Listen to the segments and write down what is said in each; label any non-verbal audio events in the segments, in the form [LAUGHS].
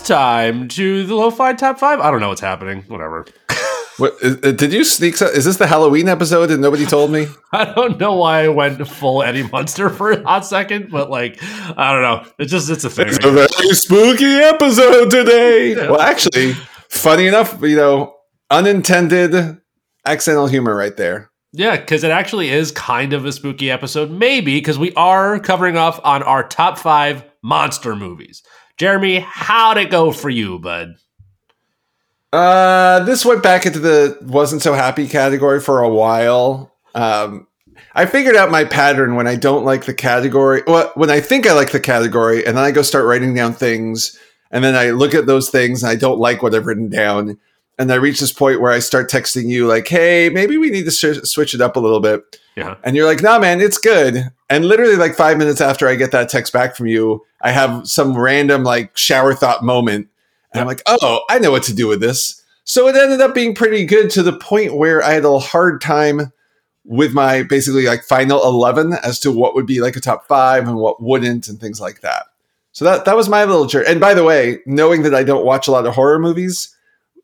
time to the Lo-Fi Top 5. I don't know what's happening. Whatever. [LAUGHS] What, is, uh, did you sneak? Is this the Halloween episode and nobody told me? [LAUGHS] I don't know why I went full Eddie Munster for a hot second, but like, I don't know. It's just, it's a thing. It's a very spooky episode today. [LAUGHS] Yeah. Well, actually, funny enough, you know, unintended accidental humor right there. Yeah, because it actually is kind of a spooky episode, maybe because we are covering off on our top five monster movies. Jeremy, how'd it go for you, bud? Uh, this went back into the wasn't so happy category for a while. Um, I figured out my pattern when I don't like the category. Well, when I think I like the category, and then I go start writing down things, and then I look at those things and I don't like what I've written down, and I reach this point where I start texting you like, "Hey, maybe we need to sh- switch it up a little bit." Yeah. And you're like, "Nah, man, it's good." And literally, like five minutes after I get that text back from you, I have some random like shower thought moment, and I'm like, "Oh, I know what to do with this." So it ended up being pretty good to the point where I had a hard time with my basically like final 11 as to what would be like a top five and what wouldn't and things like that. So that, that was my little journey. And by the way, knowing that I don't watch a lot of horror movies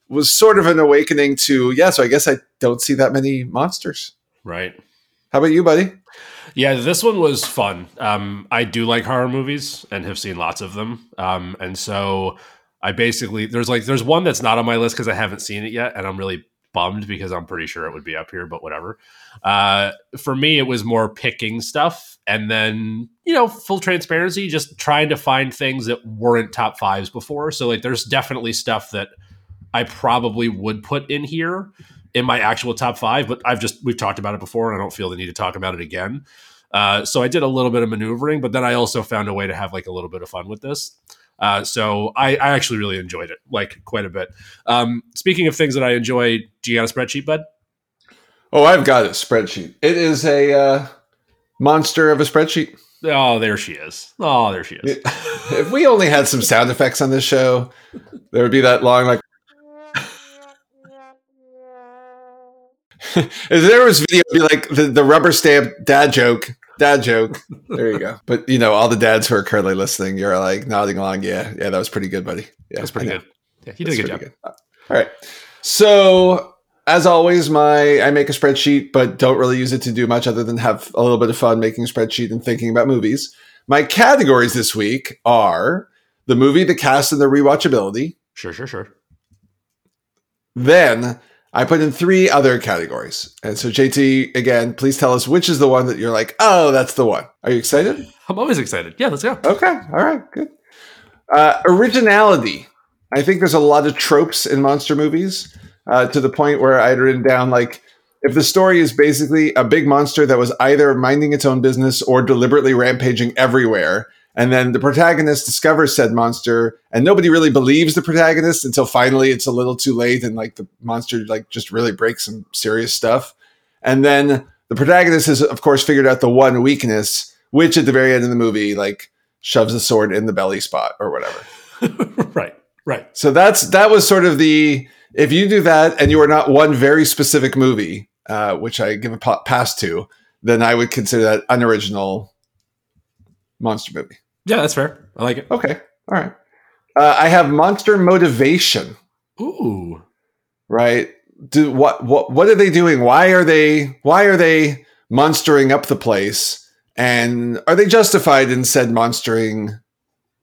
was sort of an awakening to, yeah, so I guess I don't see that many monsters. Right. How about you, buddy? Yeah, this one was fun. Um, I do like horror movies and have seen lots of them. Um, and so I basically there's like there's one that's not on my list because I haven't seen it yet, and I'm really bummed because I'm pretty sure it would be up here, but whatever. Uh, for me, it was more picking stuff, and then you know, full transparency, just trying to find things that weren't top fives before. So like, there's definitely stuff that I probably would put in here in my actual top five, but I've just we've talked about it before, and I don't feel the need to talk about it again. Uh, so I did a little bit of maneuvering, but then I also found a way to have like a little bit of fun with this. Uh, so I, I actually really enjoyed it, like quite a bit. Um, speaking of things that I enjoy, do you got a spreadsheet, bud? Oh, I've got a spreadsheet. It is a uh, monster of a spreadsheet. Oh, there she is. Oh, there she is. [LAUGHS] If we only had some sound effects on this show, there would be that long like [LAUGHS] if there was video, it'd be like the, the rubber stamp dad joke. Dad joke. There you go. But you know, all the dads who are currently listening, you're like nodding along. Yeah, yeah, that was pretty good, buddy. Yeah, That's pretty good. Yeah, he did a good job. pretty All right. So as always, my I make a spreadsheet, but don't really use it to do much other than have a little bit of fun making a spreadsheet and thinking about movies. My categories this week are the movie, the cast, and the rewatchability. Sure, sure, sure. Then I put in three other categories. And so JT, again, please tell us which is the one that you're like, oh, that's the one. Are you excited? I'm always excited. Yeah, let's go. Okay. All right. Good. Uh, originality. I think there's a lot of tropes in monster movies uh, to the point where I'd written down like, if the story is basically a big monster that was either minding its own business or deliberately rampaging everywhere, and then the protagonist discovers said monster, and nobody really believes the protagonist until finally it's a little too late, and like the monster like just really breaks some serious stuff, and then the protagonist has of course figured out the one weakness, which at the very end of the movie like shoves a sword in the belly spot or whatever. [LAUGHS] right, right. So that's that was sort of the if you do that and you are not one very specific movie, uh, which I give a pa- pass to, then I would consider that unoriginal monster movie. Yeah, that's fair. I like it. Okay, all right. Uh, I have monster motivation. Ooh. Right? Do what? What? What are they doing? Why are they? Why are they monstering up the place? And are they justified in said monstering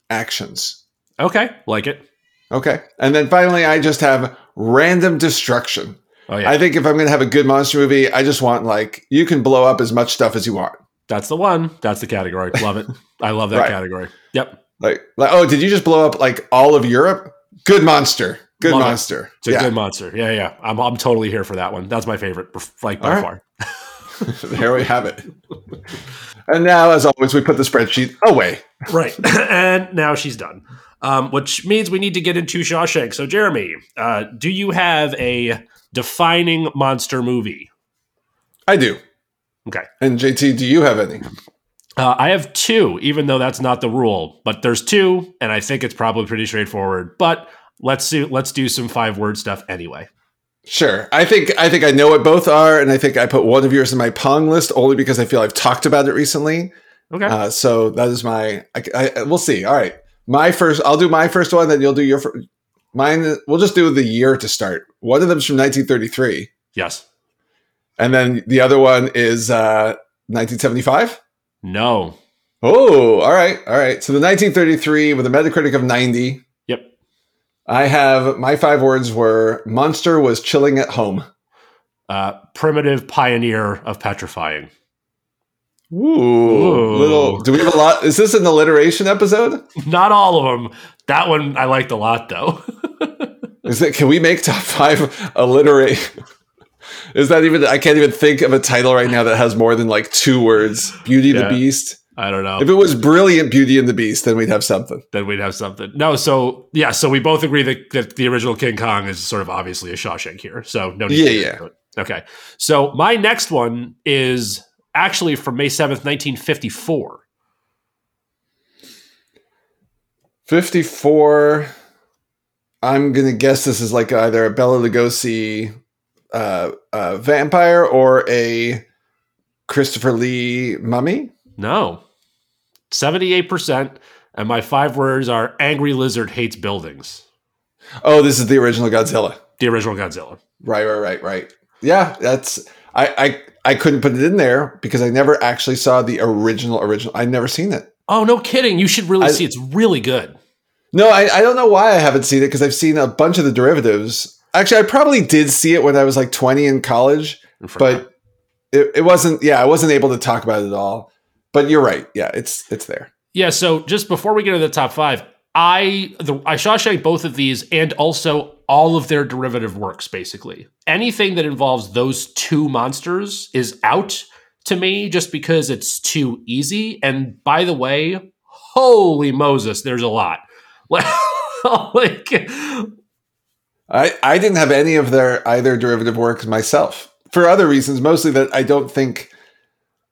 actions? Okay, like it. Okay. And then finally, I just have random destruction. Oh yeah, I think if I'm going to have a good monster movie, I just want like you can blow up as much stuff as you want. That's the one. That's the category. Love it. I love that [LAUGHS] Right. category. Yep. Like, like, oh, did you just blow up like all of Europe? Good monster. Good Love it. monster. It's a yeah. good monster. Yeah, yeah. I'm, I'm totally here for that one. That's my favorite, like by right. far. [LAUGHS] [LAUGHS] there we have it. and now, as always, we put the spreadsheet away. Right. and now she's done. Um, which means we need to get into Shawshank. So, Jeremy, uh, do you have a defining monster movie? I do. Okay. And JT, do you have any? Uh, I have two, even though that's not the rule. But there's two, and I think it's probably pretty straightforward. But let's do let's do some five word stuff anyway. Sure. I think I think I know what both are, and I think I put one of yours in my Pong list only because I feel I've talked about it recently. Okay. Uh, so that is my. I, I, we'll see. All right. My first, I'll do my first one, then you'll do your. Mine, we'll just do the year to start. One of them's from 1933, Yes. And then the other one is uh, 1975. No. Oh, all right, all right. So the 1933 with a Metacritic of 90. Yep. I have my five words were monster was chilling at home. Uh, primitive pioneer of petrifying. Ooh, Ooh. little. Do we have a lot? Is this an alliteration episode? [LAUGHS] Not all of them. That one I liked a lot though. [LAUGHS] Is it? Can we make top five alliterate? Is that even? I can't even think of a title right now that has more than like two words. Beauty Yeah. the Beast. I don't know. If it was brilliant Beauty and the Beast, then we'd have something. then we'd have something. No, so yeah, so we both agree that, that the original King Kong is sort of obviously a Shawshank here. So no need Yeah, to yeah. Okay. So my next one is actually from May 7th, 1954. Fifty-four. I'm gonna guess this is like either a Bela Lugosi uh, uh, vampire or a Christopher Lee mummy. No. 78%. And my five words are angry lizard hates buildings. Oh, this is the original Godzilla. The original Godzilla. Right, right, right, right. Yeah, that's I, I I couldn't put it in there because I never actually saw the original original. I'd never seen it. Oh, no kidding. You should really I- see. It's really good. No, I, I don't know why I haven't seen it because I've seen a bunch of the derivatives. Actually, I probably did see it when I was like 20 in college, but it, it wasn't. Yeah, I wasn't able to talk about it at all. But you're right. Yeah, it's it's there. Yeah, so just before we get to the top five, I the I Shawshank both of these and also all of their derivative works, basically. Anything that involves those two monsters is out to me just because it's too easy. And by the way, holy Moses, there's a lot. [LAUGHS] like I I didn't have any of their either derivative works myself for other reasons, mostly that I don't think.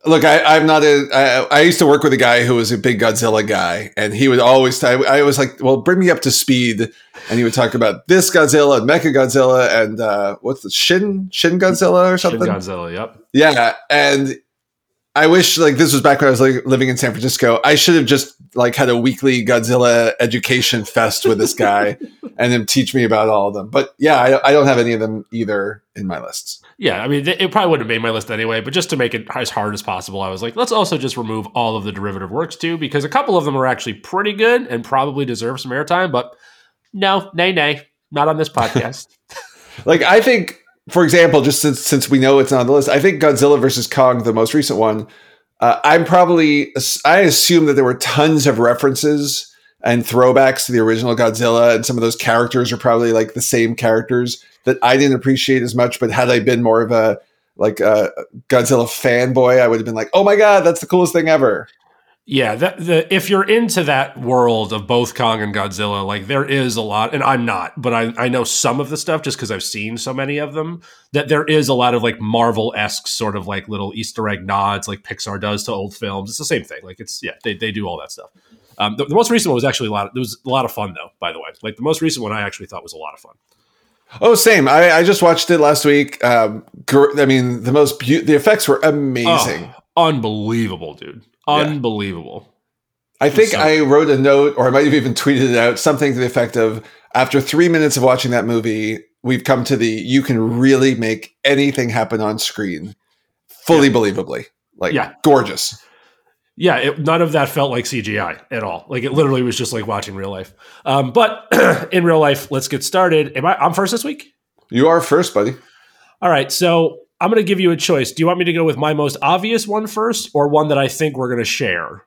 Look, I, I'm not a. I, I used to work with a guy who was a big Godzilla guy, and he would always. I, I was like, "Well, bring me up to speed," and he would talk about this Godzilla and Mecha Godzilla and uh, what's the Shin Shin Godzilla or something. Shin something. Godzilla, yep. Yeah, and I wish like this was back when I was like living in San Francisco. I should have just like had a weekly Godzilla education fest with this guy [LAUGHS] and him teach me about all of them. But yeah, I, I don't have any of them either in my lists. Yeah, I mean, it probably wouldn't have made my list anyway, but just to make it as hard as possible, I was like, let's also just remove all of the derivative works too, because a couple of them are actually pretty good and probably deserve some airtime, but no, nay, nay, not on this [LAUGHS] podcast. Like I think, for example, just since since we know it's not on the list, I think Godzilla versus Kong, the most recent one, uh, I'm probably I assume that there were tons of references and throwbacks to the original Godzilla, and some of those characters are probably like the same characters that I didn't appreciate as much. But had I been more of a like a Godzilla fanboy, I would have been like, "Oh my god, that's the coolest thing ever!" Yeah, that, the, if you're into that world of both Kong and Godzilla, like there is a lot, and I'm not, but I, I know some of the stuff just because I've seen so many of them, that there is a lot of like Marvel esque sort of like little Easter egg nods like Pixar does to old films. It's the same thing. Like it's, yeah, they, they do all that stuff. Um, the, the most recent one was actually a lot. of, It was a lot of fun, though. By the way, like the most recent one, I actually thought was a lot of fun. Oh, same. I, I just watched it last week. Um, gr- I mean, the most beau- the effects were amazing. Oh, unbelievable, dude! Yeah. Unbelievable. I think So- I wrote a note, or I might have even tweeted it out, something to the effect of after three minutes of watching that movie, we've come to the you can really make anything happen on screen fully believably. Like, Yeah. gorgeous. Yeah, it, none of that felt like CGI at all. Like it literally was just like watching real life. Um, but [CLEARS THROAT] in real life, let's get started. Am I? I'm first this week. You are first, buddy. All right, so I'm going to give you a choice. Do you want me to go with my most obvious one first, or one that I think we're going to share?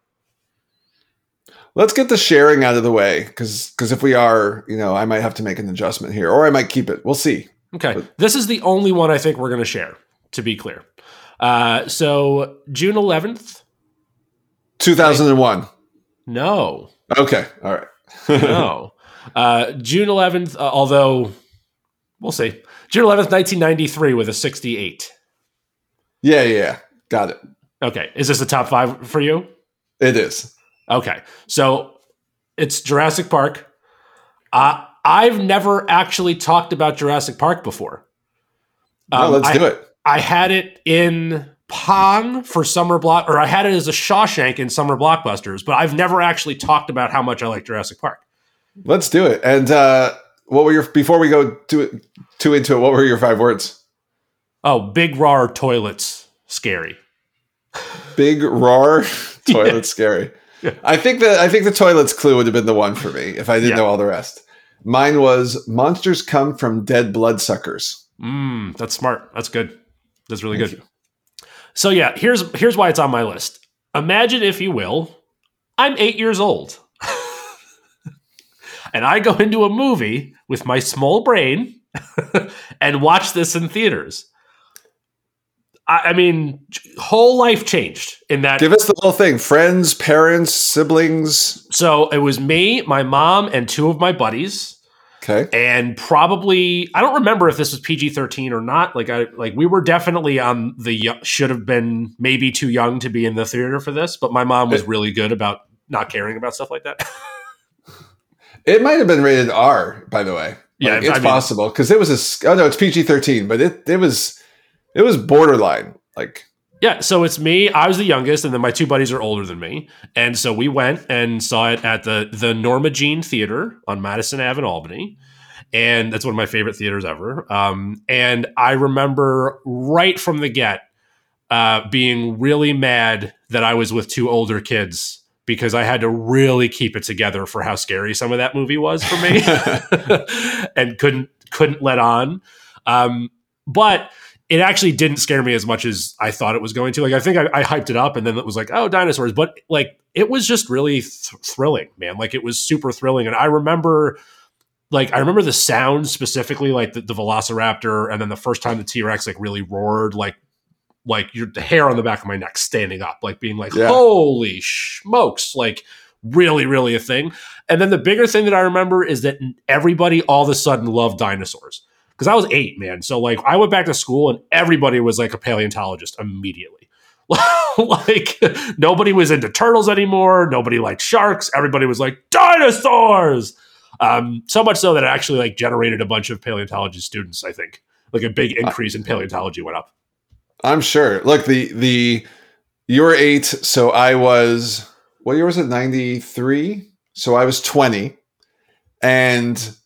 Let's get the sharing out of the way because because if we are, you know, I might have to make an adjustment here, or I might keep it. We'll see. Okay, this is the only one I think we're going to share. To be clear, uh, so June 11th. 2001. No, Okay, all right. [LAUGHS] no. Uh, June 11th, uh, although we'll see. June 11th, 1993, with a 68. yeah, yeah, yeah, got it. Okay. Is this the top five for you? It is. Okay. So it's Jurassic Park. Uh, I've never actually talked about Jurassic Park before. No, Um, let's I, do it. I had it in Pong for summer block, or I had it as a Shawshank in summer blockbusters, but I've never actually talked about how much I like Jurassic Park. Let's do it. And uh, what were your before we go to too into it? What were your five words? Oh, big raw toilets, scary. Big raw [LAUGHS] toilet, yeah. scary. Yeah. I think that I think the toilets clue would have been the one for me if I didn't yeah. know all the rest. Mine was monsters come from dead bloodsuckers. Mm, that's smart. That's good. That's really Thank good. You. So yeah, here's here's why it's on my list. Imagine, if you will, I'm eight years old. And I go into a movie with my small brain [LAUGHS] and watch this in theaters. I, I mean, whole life changed in that. Give us the whole thing: friends, parents, siblings. So it was me, my mom, and two of my buddies. Okay. And probably I don't remember if this was PG thirteen or not. Like I like we were definitely on the should have been maybe too young to be in the theater for this, but my mom was really good about not caring about stuff like that. [LAUGHS] it might have been rated R, by the way. Yeah, like, it's I mean, possible because it was a. Oh no, it's PG thirteen, but it it was it was borderline. Like yeah, so it's me. I was the youngest, and then my two buddies are older than me, and so we went and saw it at the the Norma Jean Theater on Madison Ave in Albany, and that's one of my favorite theaters ever. Um, and I remember right from the get uh, being really mad that I was with two older kids because I had to really keep it together for how scary some of that movie was for me, [LAUGHS] and couldn't couldn't let on. Um, but it actually didn't scare me as much as I thought it was going to. Like, I think I, I hyped it up and then it was like, oh, dinosaurs. But like, it was just really th- thrilling, man. Like, it was super thrilling. And I remember, like, I remember the sound specifically, like the, the Velociraptor, and then the first time the T Rex like really roared, like, like your the hair on the back of my neck standing up, like being like, yeah. holy smokes, like really, really a thing. And then the bigger thing that I remember is that everybody all of a sudden loved dinosaurs because I was eight, man. So like I went back to school and everybody was like a paleontologist immediately. [LAUGHS] like nobody was into turtles anymore. Nobody liked sharks. Everybody was like dinosaurs. Um, so much so that it actually like generated a bunch of paleontology students. I think like a big increase in paleontology went up. I'm sure. Look, the the you were eight, so I was what year was it? Ninety three. So I was twenty, and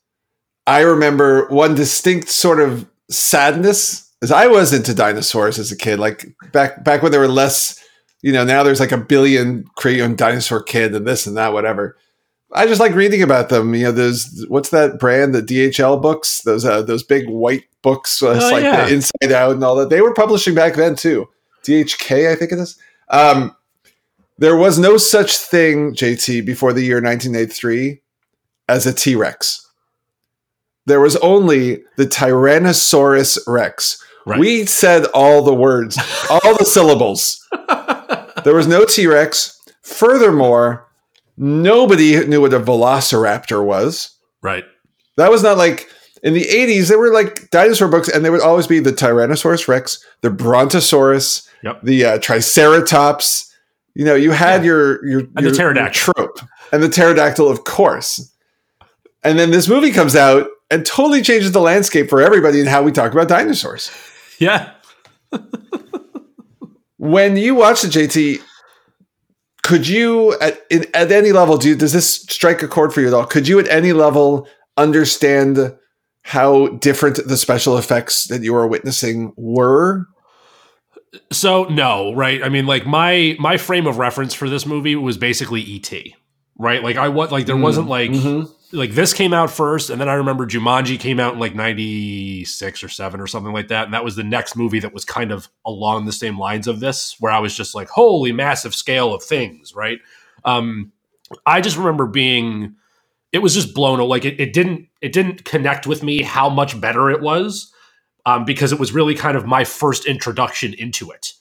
I remember one distinct sort of sadness as I was into dinosaurs as a kid, like back back when there were less, you know, now there's like a billion crayon dinosaur kid and this and that, whatever. I just like reading about them. You know, there's what's that brand, the DHL books, those uh, those big white books, uh, oh, like yeah. the Inside Out and all that. They were publishing back then too. DHK, I think it is. Um, there was no such thing, JT, before the year 1983 as a T Rex there was only the Tyrannosaurus Rex. Right. We said all the words, all the syllables. [LAUGHS] There was no T Rex. Furthermore, nobody knew what a velociraptor was. Right. That was not like in the 80s, there were like dinosaur books, and there would always be the Tyrannosaurus Rex, the Brontosaurus, yep. the uh, Triceratops. You know, you had yeah. your, your, and your, the pterodactyl. Your trope. And the pterodactyl, of course. And then this movie comes out, and totally changes the landscape for everybody and how we talk about dinosaurs. Yeah. when you watch the JT, could you at in, at any level do does this strike a chord for you at all? Could you at any level understand how different the special effects that you were witnessing were? So no, right? I mean, like my my frame of reference for this movie was basically ET, right? Like I what like there mm, wasn't like mm-hmm like this came out first, and then I remember Jumanji came out in like '96 or seven or something like that, and that was the next movie that was kind of along the same lines of this, where I was just like, "Holy massive scale of things!" Right? Um, I just remember being, it was just blown. Away. Like it, it didn't, it didn't connect with me how much better it was, um, because it was really kind of my first introduction into it,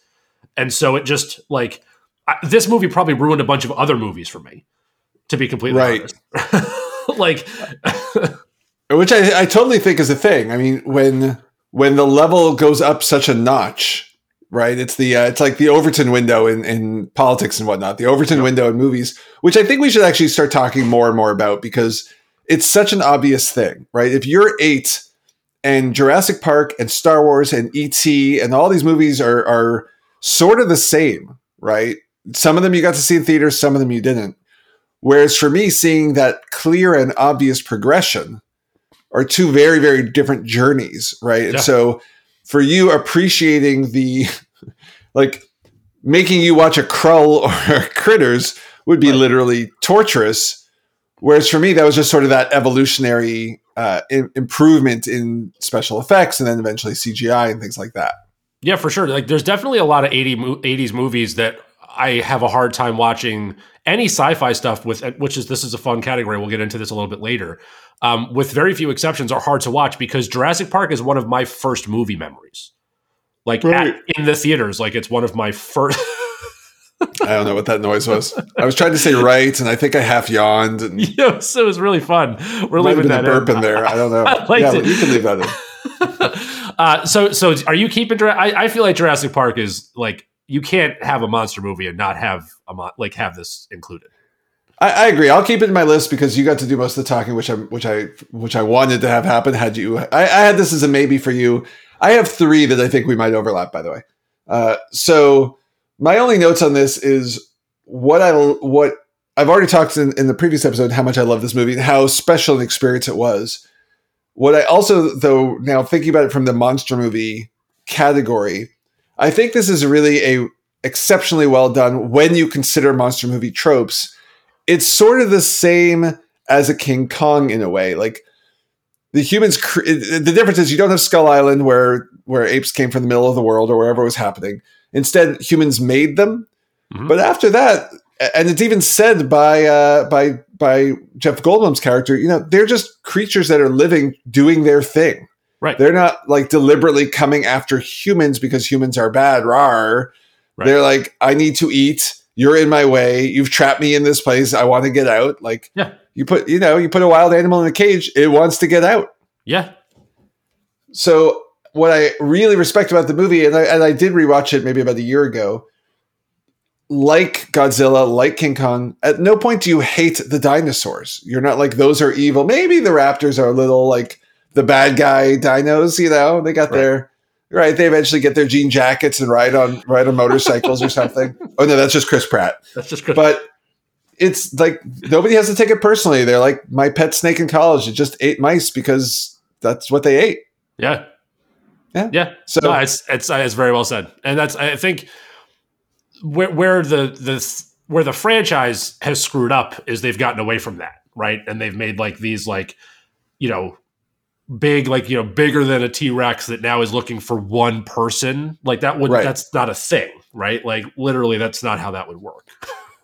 and so it just like I, this movie probably ruined a bunch of other movies for me, to be completely right. honest. [LAUGHS] like [LAUGHS] which I, I totally think is a thing. I mean, when when the level goes up such a notch, right? It's the uh, it's like the Overton window in, in politics and whatnot. The Overton yep. window in movies, which I think we should actually start talking more and more about because it's such an obvious thing, right? If you're eight and Jurassic Park and Star Wars and ET and all these movies are are sort of the same, right? Some of them you got to see in theaters, some of them you didn't. Whereas for me, seeing that clear and obvious progression are two very, very different journeys, right? And so for you appreciating the [LAUGHS] like making you watch a Krull [LAUGHS] or Critters would be Right. literally torturous. Whereas for me, that was just sort of that evolutionary uh, im- improvement in special effects and then eventually CGI and things like that. Yeah, for sure. Like, there's definitely a lot of 80 mo- 80s movies that I have a hard time watching any sci-fi stuff with, which is this is a fun category. We'll get into this a little bit later. Um, with very few exceptions, are hard to watch because Jurassic Park is one of my first movie memories. Like at- in the theaters, like it's one of my first. [LAUGHS] I don't know what that noise was. I was trying to say right, and I think I half yawned. And [LAUGHS] yeah, so it was really fun. We're leaving that burp in. in there. I don't [LAUGHS] know. I yeah, it. you can leave that in. uh, so, so are you keeping? I, I feel like Jurassic Park is like you can't have a monster movie and not have a mon- like have this included. I, I agree. I'll keep it in my list because you got to do most of the talking, which I which I which I wanted to have happen. Had you, I, I had this as a maybe for you. I have three that I think we might overlap. By the way, uh, so my only notes on this is what I what I've already talked in, in the previous episode how much I love this movie and how special an experience it was. What I also though now thinking about it from the monster movie category, I think this is really a exceptionally well done when you consider monster movie tropes it's sort of the same as a King Kong in a way. Like the humans, cr- the difference is you don't have Skull Island where where apes came from the middle of the world or wherever it was happening. Instead, humans made them. Mhm. But after that, and it's even said by uh, by by Jeff Goldblum's character, you know, they're just creatures that are living, doing their thing. Right. They're not like deliberately coming after humans because humans are bad. Rar. Right. They're like, I need to eat. You're in my way. You've trapped me in this place. I want to get out. Like, Yeah. you put, you know, you put a wild animal in a cage. It wants to get out. Yeah, So, what I really respect about the movie, and I, and I did rewatch it maybe about a year ago, like Godzilla, like King Kong, at no point do you hate the dinosaurs. You're not like, those are evil. Maybe the raptors are a little like the bad guy dinos, you know, they got Right. their. Right, they eventually get their jean jackets and ride on ride on motorcycles or something. [LAUGHS] Oh no, that's just Chris Pratt. that's just good. But it's like nobody has to take it personally. They're like my pet snake in college. It just ate mice because that's what they ate. yeah, Yeah. yeah. So no, it's it's it's very well said, and that's I think where where the the where the franchise has screwed up is they've gotten away from that, right? And they've made like these like you know big like you know bigger than a T-Rex that now is looking for one person. Like that would Right. that's not a thing, right? Like literally that's not how that would work.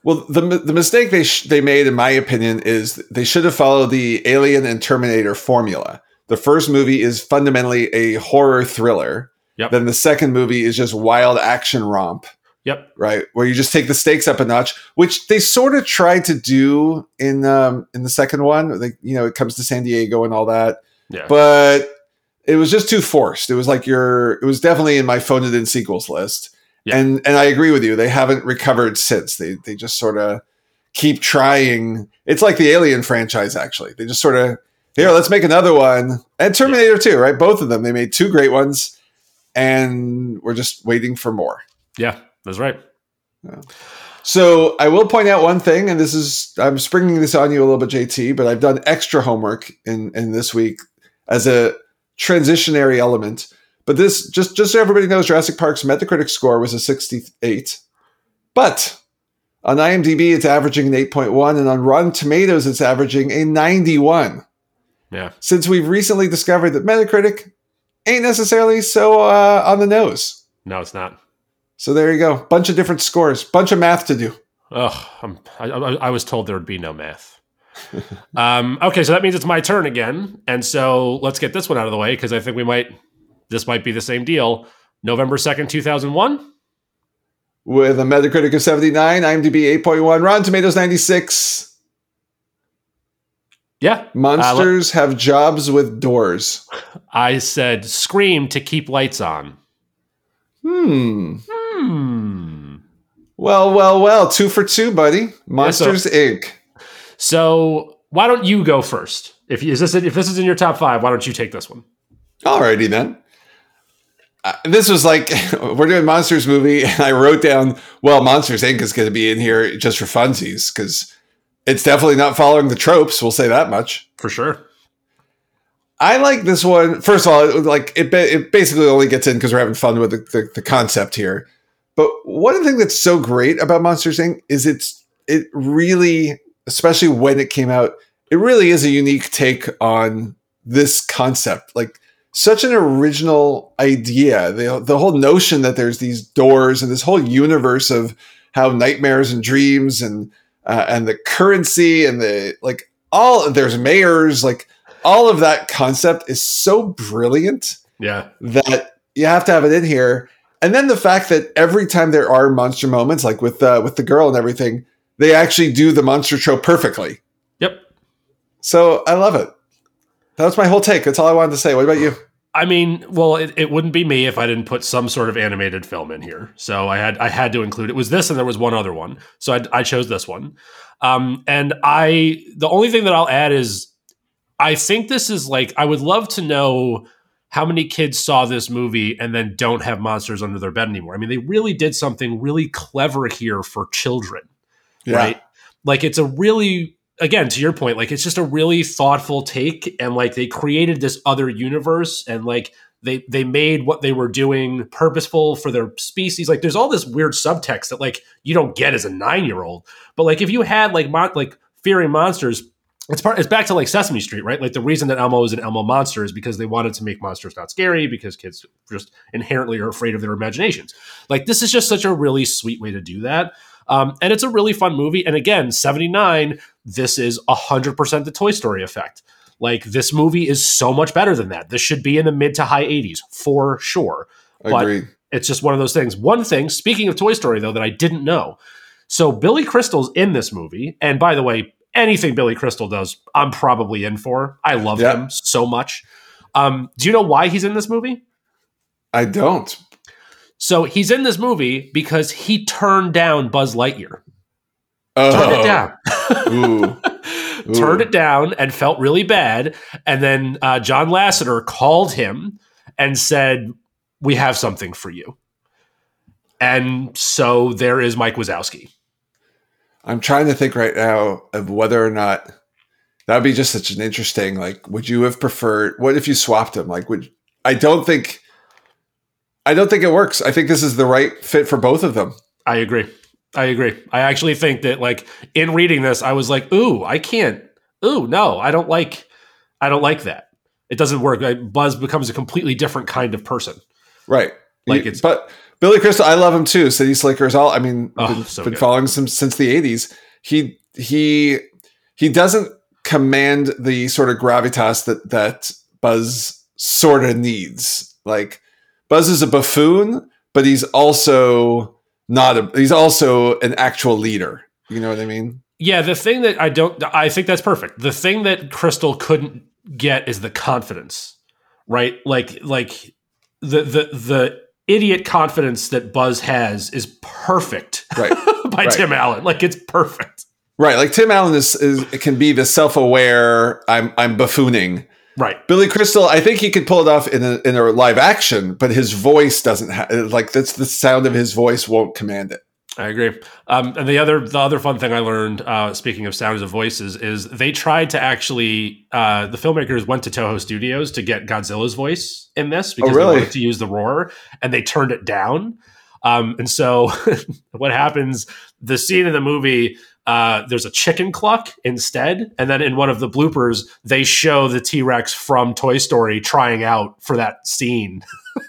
Well, the the mistake they sh- they made, in my opinion, is they should have followed the Alien and Terminator formula. The first movie is fundamentally a horror thriller. Yep. Then the second movie is just wild action romp, Yep. right? Where you just take the stakes up a notch, which they sort of tried to do in um, in the second one. Like you know, it comes to San Diego and all that, Yeah. but it was just too forced. It was like your. It was definitely in my phoned it in sequels list. Yeah. And and I agree with you. They haven't recovered since. They they just sort of keep trying. It's like the Alien franchise, actually. They just sort of here. Let's make another one, and Terminator too, right? Both of them. They made two great ones, and we're just waiting for more. yeah. That's right. So I will point out one thing, and this is I'm springing this on you a little bit, JT, but I've done extra homework in in this week as a transitionary element. But this just just so everybody knows, Jurassic Park's Metacritic score was a 68, but on IMDb it's averaging an 8.1, and on Rotten Tomatoes it's averaging a 91. Yeah. Since we've recently discovered that Metacritic ain't necessarily so uh, on the nose. No, it's not. So there you go, bunch of different scores, bunch of math to do. Ugh, I'm, I, I, I was told there would be no math. Um, okay, so that means it's my turn again, and so let's get this one out of the way because I think we might. This might be the same deal. November second, two thousand one. with a Metacritic of 79, IMDb 8.1, Rotten Tomatoes 96. Yeah, Monsters have jobs with doors. I said scream to keep lights on. Hmm. Hmm. Well, well, well. Two for two, buddy. Monsters Inc. So why don't you go first? If is this if this is in your top five, why don't you take this one? Alrighty then. uh, this was like [LAUGHS] we're doing monsters movie, and I wrote down, well, Monsters Inc. is going to be in here just for funsies because it's definitely not following the tropes. We'll say that much for sure. I like this one. First of all, it, like it, it basically only gets in because we're having fun with the, the, the concept here. But one thing that's so great about Monsters Inc. is it's it really, especially when it came out, it really is a unique take on this concept. Like such an original idea. The the whole notion that there's these doors and this whole universe of how nightmares and dreams and uh, and the currency and the like all there's mayors like all of that concept is so brilliant. Yeah. That you have to have it in here. And then the fact that every time there are monster moments, like with uh, with the girl and everything, they actually do the monster trope perfectly. Yep. So I love it. That was my whole take. That's all I wanted to say. What about you? I mean, well, it, it wouldn't be me if I didn't put some sort of animated film in here. So I had I had to include it. Was this and there was one other one. So I, I chose this one. Um, and I the only thing that I'll add is I think this is like I would love to know how many kids saw this movie and then don't have monsters under their bed anymore. I mean, they really did something really clever here for children, yeah. right? Like it's a really again to your point, like it's just a really thoughtful take and like they created this other universe and like they they made what they were doing purposeful for their species. Like there's all this weird subtext that like you don't get as a 9-year-old. But like if you had like mon- like fearing monsters it's part it's back to like Sesame Street, right? Like the reason that Elmo is an Elmo monster is because they wanted to make monsters not scary because kids just inherently are afraid of their imaginations. Like this is just such a really sweet way to do that. Um, and it's a really fun movie. And again, 79, this is 100% the Toy Story effect. Like this movie is so much better than that. This should be in the mid to high 80s for sure. Agreed. But it's just one of those things. One thing, speaking of Toy Story though, that I didn't know. So Billy Crystal's in this movie. And by the way, anything Billy Crystal does, I'm probably in for. I love yep. him so much. Um, do you know why he's in this movie? I don't. So he's in this movie because he turned down Buzz Lightyear. Oh. Turned it down. Ooh. [LAUGHS] Ooh. Turned it down and felt really bad. And then uh, John Lasseter called him and said, "We have something for you." And so there is Mike Wazowski. I'm trying to think right now of whether or not that would be just such an interesting. Like, would you have preferred? What if you swapped them? Like, would I don't think. I don't think it works. I think this is the right fit for both of them. I agree. I agree. I actually think that, like, in reading this, I was like, "Ooh, I can't. Ooh, no, I don't like. I don't like that. It doesn't work. Buzz becomes a completely different kind of person. Right. Like it's but Billy Crystal, I love him too. City Slickers, all I mean, oh, been, so been following him since the '80s. He he he doesn't command the sort of gravitas that that Buzz sort of needs. Like Buzz is a buffoon, but he's also not a. He's also an actual leader. You know what I mean? Yeah. The thing that I don't, I think that's perfect. The thing that Crystal couldn't get is the confidence, right? Like like the the the idiot confidence that Buzz has is perfect. [LAUGHS] Right. by right. Tim Allen. Like it's perfect. Right. Like Tim Allen is, is it can be the self-aware I'm I'm buffooning. Right. Billy Crystal, I think he could pull it off in a, in a live action, but his voice doesn't have like that's the sound of his voice won't command it. I agree. Um, and the other the other fun thing I learned, uh, speaking of sounds of voices, is they tried to actually uh, the filmmakers went to Toho Studios to get Godzilla's voice in this because oh, really? they wanted to use the roar, and they turned it down. Um, and so, [LAUGHS] what happens? The scene in the movie uh, there's a chicken cluck instead. And then in one of the bloopers, they show the T Rex from Toy Story trying out for that scene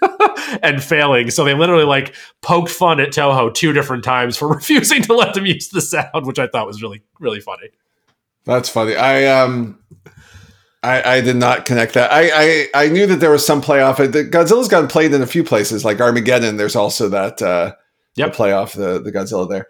[LAUGHS] and failing. So they literally like poked fun at Toho two different times for [LAUGHS] refusing to let them use the sound, which I thought was really, really funny. That's funny. I, um, I, I did not connect that. I, I, I knew that there was some playoff. Godzilla's gotten played in a few places, like Armageddon. There's also that uh, yep. the playoff, the, the Godzilla there.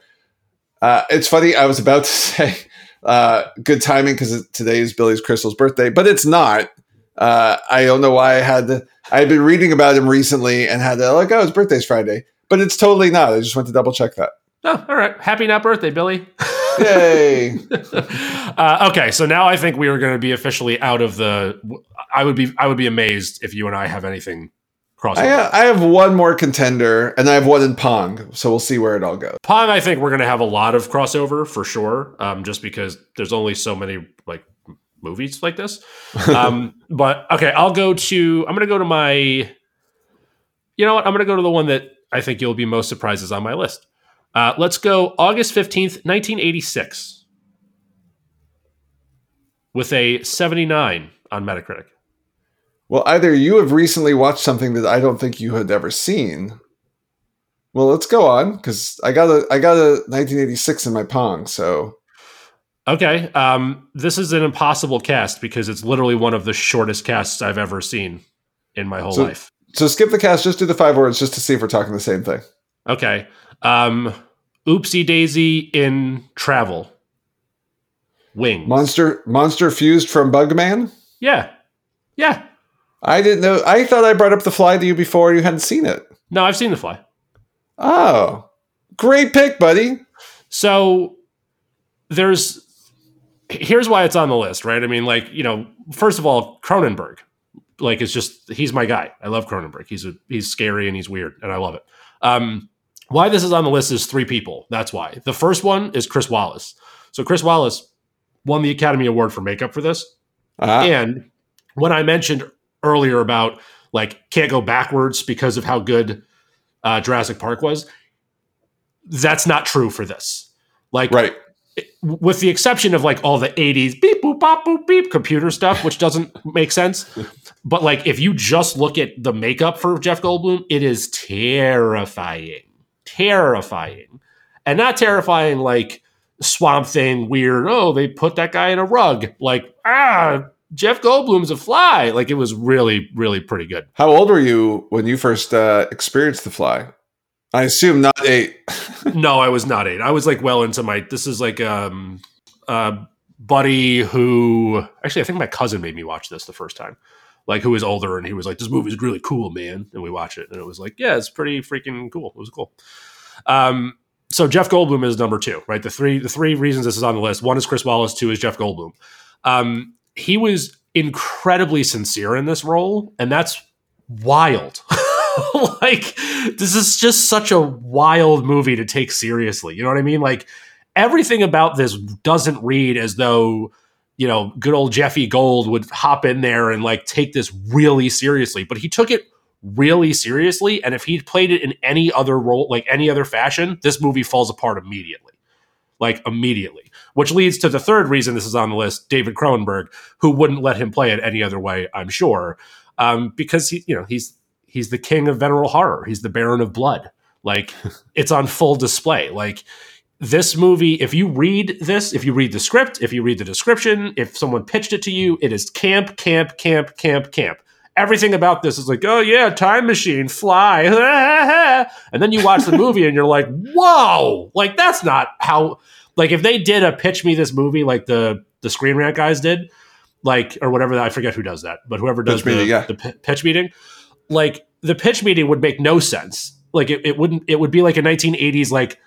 Uh, it's funny. I was about to [LAUGHS] say uh, good timing because today is Billy's Crystal's birthday, but it's not. Uh, I don't know why I had to. I had been reading about him recently and had to like, oh, his birthday's Friday, but it's totally not. I just went to double check that. Oh, all right. Happy not birthday, Billy. [LAUGHS] [LAUGHS] Yay. uh, okay, so now I think we are going to be officially out of the. I would be I would be amazed if you and I have anything crossover. I, I have one more contender, and I have one in Pong, so we'll see where it all goes. Pong, I think we're going to have a lot of crossover for sure, um, just because there's only so many like movies like this. [LAUGHS] Um, but okay, I'll go to. I'm going to go to my. You know what? I'm going to go to the one that I think you'll be most surprised is on my list. Uh, let's go August 15th, 1986, with a 79 on Metacritic. Well, either you have recently watched something that I don't think you had ever seen. Well, let's go on because I got a I got a 1986 in my Pong. So Okay, um, this is an impossible cast because it's literally one of the shortest casts I've ever seen in my whole So- life. so skip the cast, just do the five words, just to see if we're talking the same thing. Okay, um, Oopsie Daisy in Travel. Wings. Monster Monster fused from Bugman. yeah, yeah. I didn't know. I thought I brought up the fly to you before. You hadn't seen it. No, I've seen The Fly. Oh, great pick, buddy. So there's here's why it's on the list, right? I mean, like you know, first of all, Cronenberg, like it's just he's my guy. I love Cronenberg. He's a, he's scary and he's weird, and I love it. Um, why this is on the list is three people. That's why. The first one is Chris Walas. So Chris Walas won the Academy Award for makeup for this. Ah, And when I mentioned earlier about like can't go backwards because of how good uh, Jurassic Park was, that's not true for this. Like, right. with the exception of like all the 80s beep boop bop boop beep computer stuff, which doesn't make sense. [LAUGHS] But like, if you just look at the makeup for Jeff Goldblum, it is terrifying, terrifying, and not terrifying like Swamp Thing weird. Oh, they put that guy in a rug. Like ah, Jeff Goldblum's a fly. Like it was really, really pretty good. How old were you when you first uh, experienced the fly? I assume not eight. [LAUGHS] no, I was not eight. I was like well into my. This is like um, uh, buddy who actually I think my cousin made me watch this the first time. Like who was older and he was like, "This movie's really cool, man," and we watch it and it was like, "Yeah, it's pretty freaking cool." It was cool. Um, so Jeff Goldblum is number two, right? The three the three reasons this is on the list. One is Chris Walas. Two is Jeff Goldblum. Um, he was incredibly sincere in this role, and that's wild. [LAUGHS] like this is just such a wild movie to take seriously. You know what I mean? Like everything about this doesn't read as though you know good old Jeffy Gold would hop in there and like take this really seriously, but he took it really seriously. And if he'd played it in any other role, like any other fashion, this movie falls apart immediately. Like immediately, which leads to the third reason this is on the list: David Cronenberg, who wouldn't let him play it any other way. I'm sure, um, because he, you know, he's he's the king of venereal horror. He's the Baron of Blood. Like [LAUGHS] it's on full display. Like this movie, if you read this, if you read the script, if you read the description, if someone pitched it to you, it is camp, camp, camp, camp, camp. Everything about this is like, oh yeah, time machine, fly. [LAUGHS] and then you watch the movie and you're like, whoa, like that's not how like if they did a pitch me this movie like the the Screen Rant guys did, like or whatever that I forget who does that, but whoever does Pitch the, meeting, yeah. the pi- pitch meeting, like the pitch meeting would make no sense. Like it, it wouldn't. It would be like a 1980s like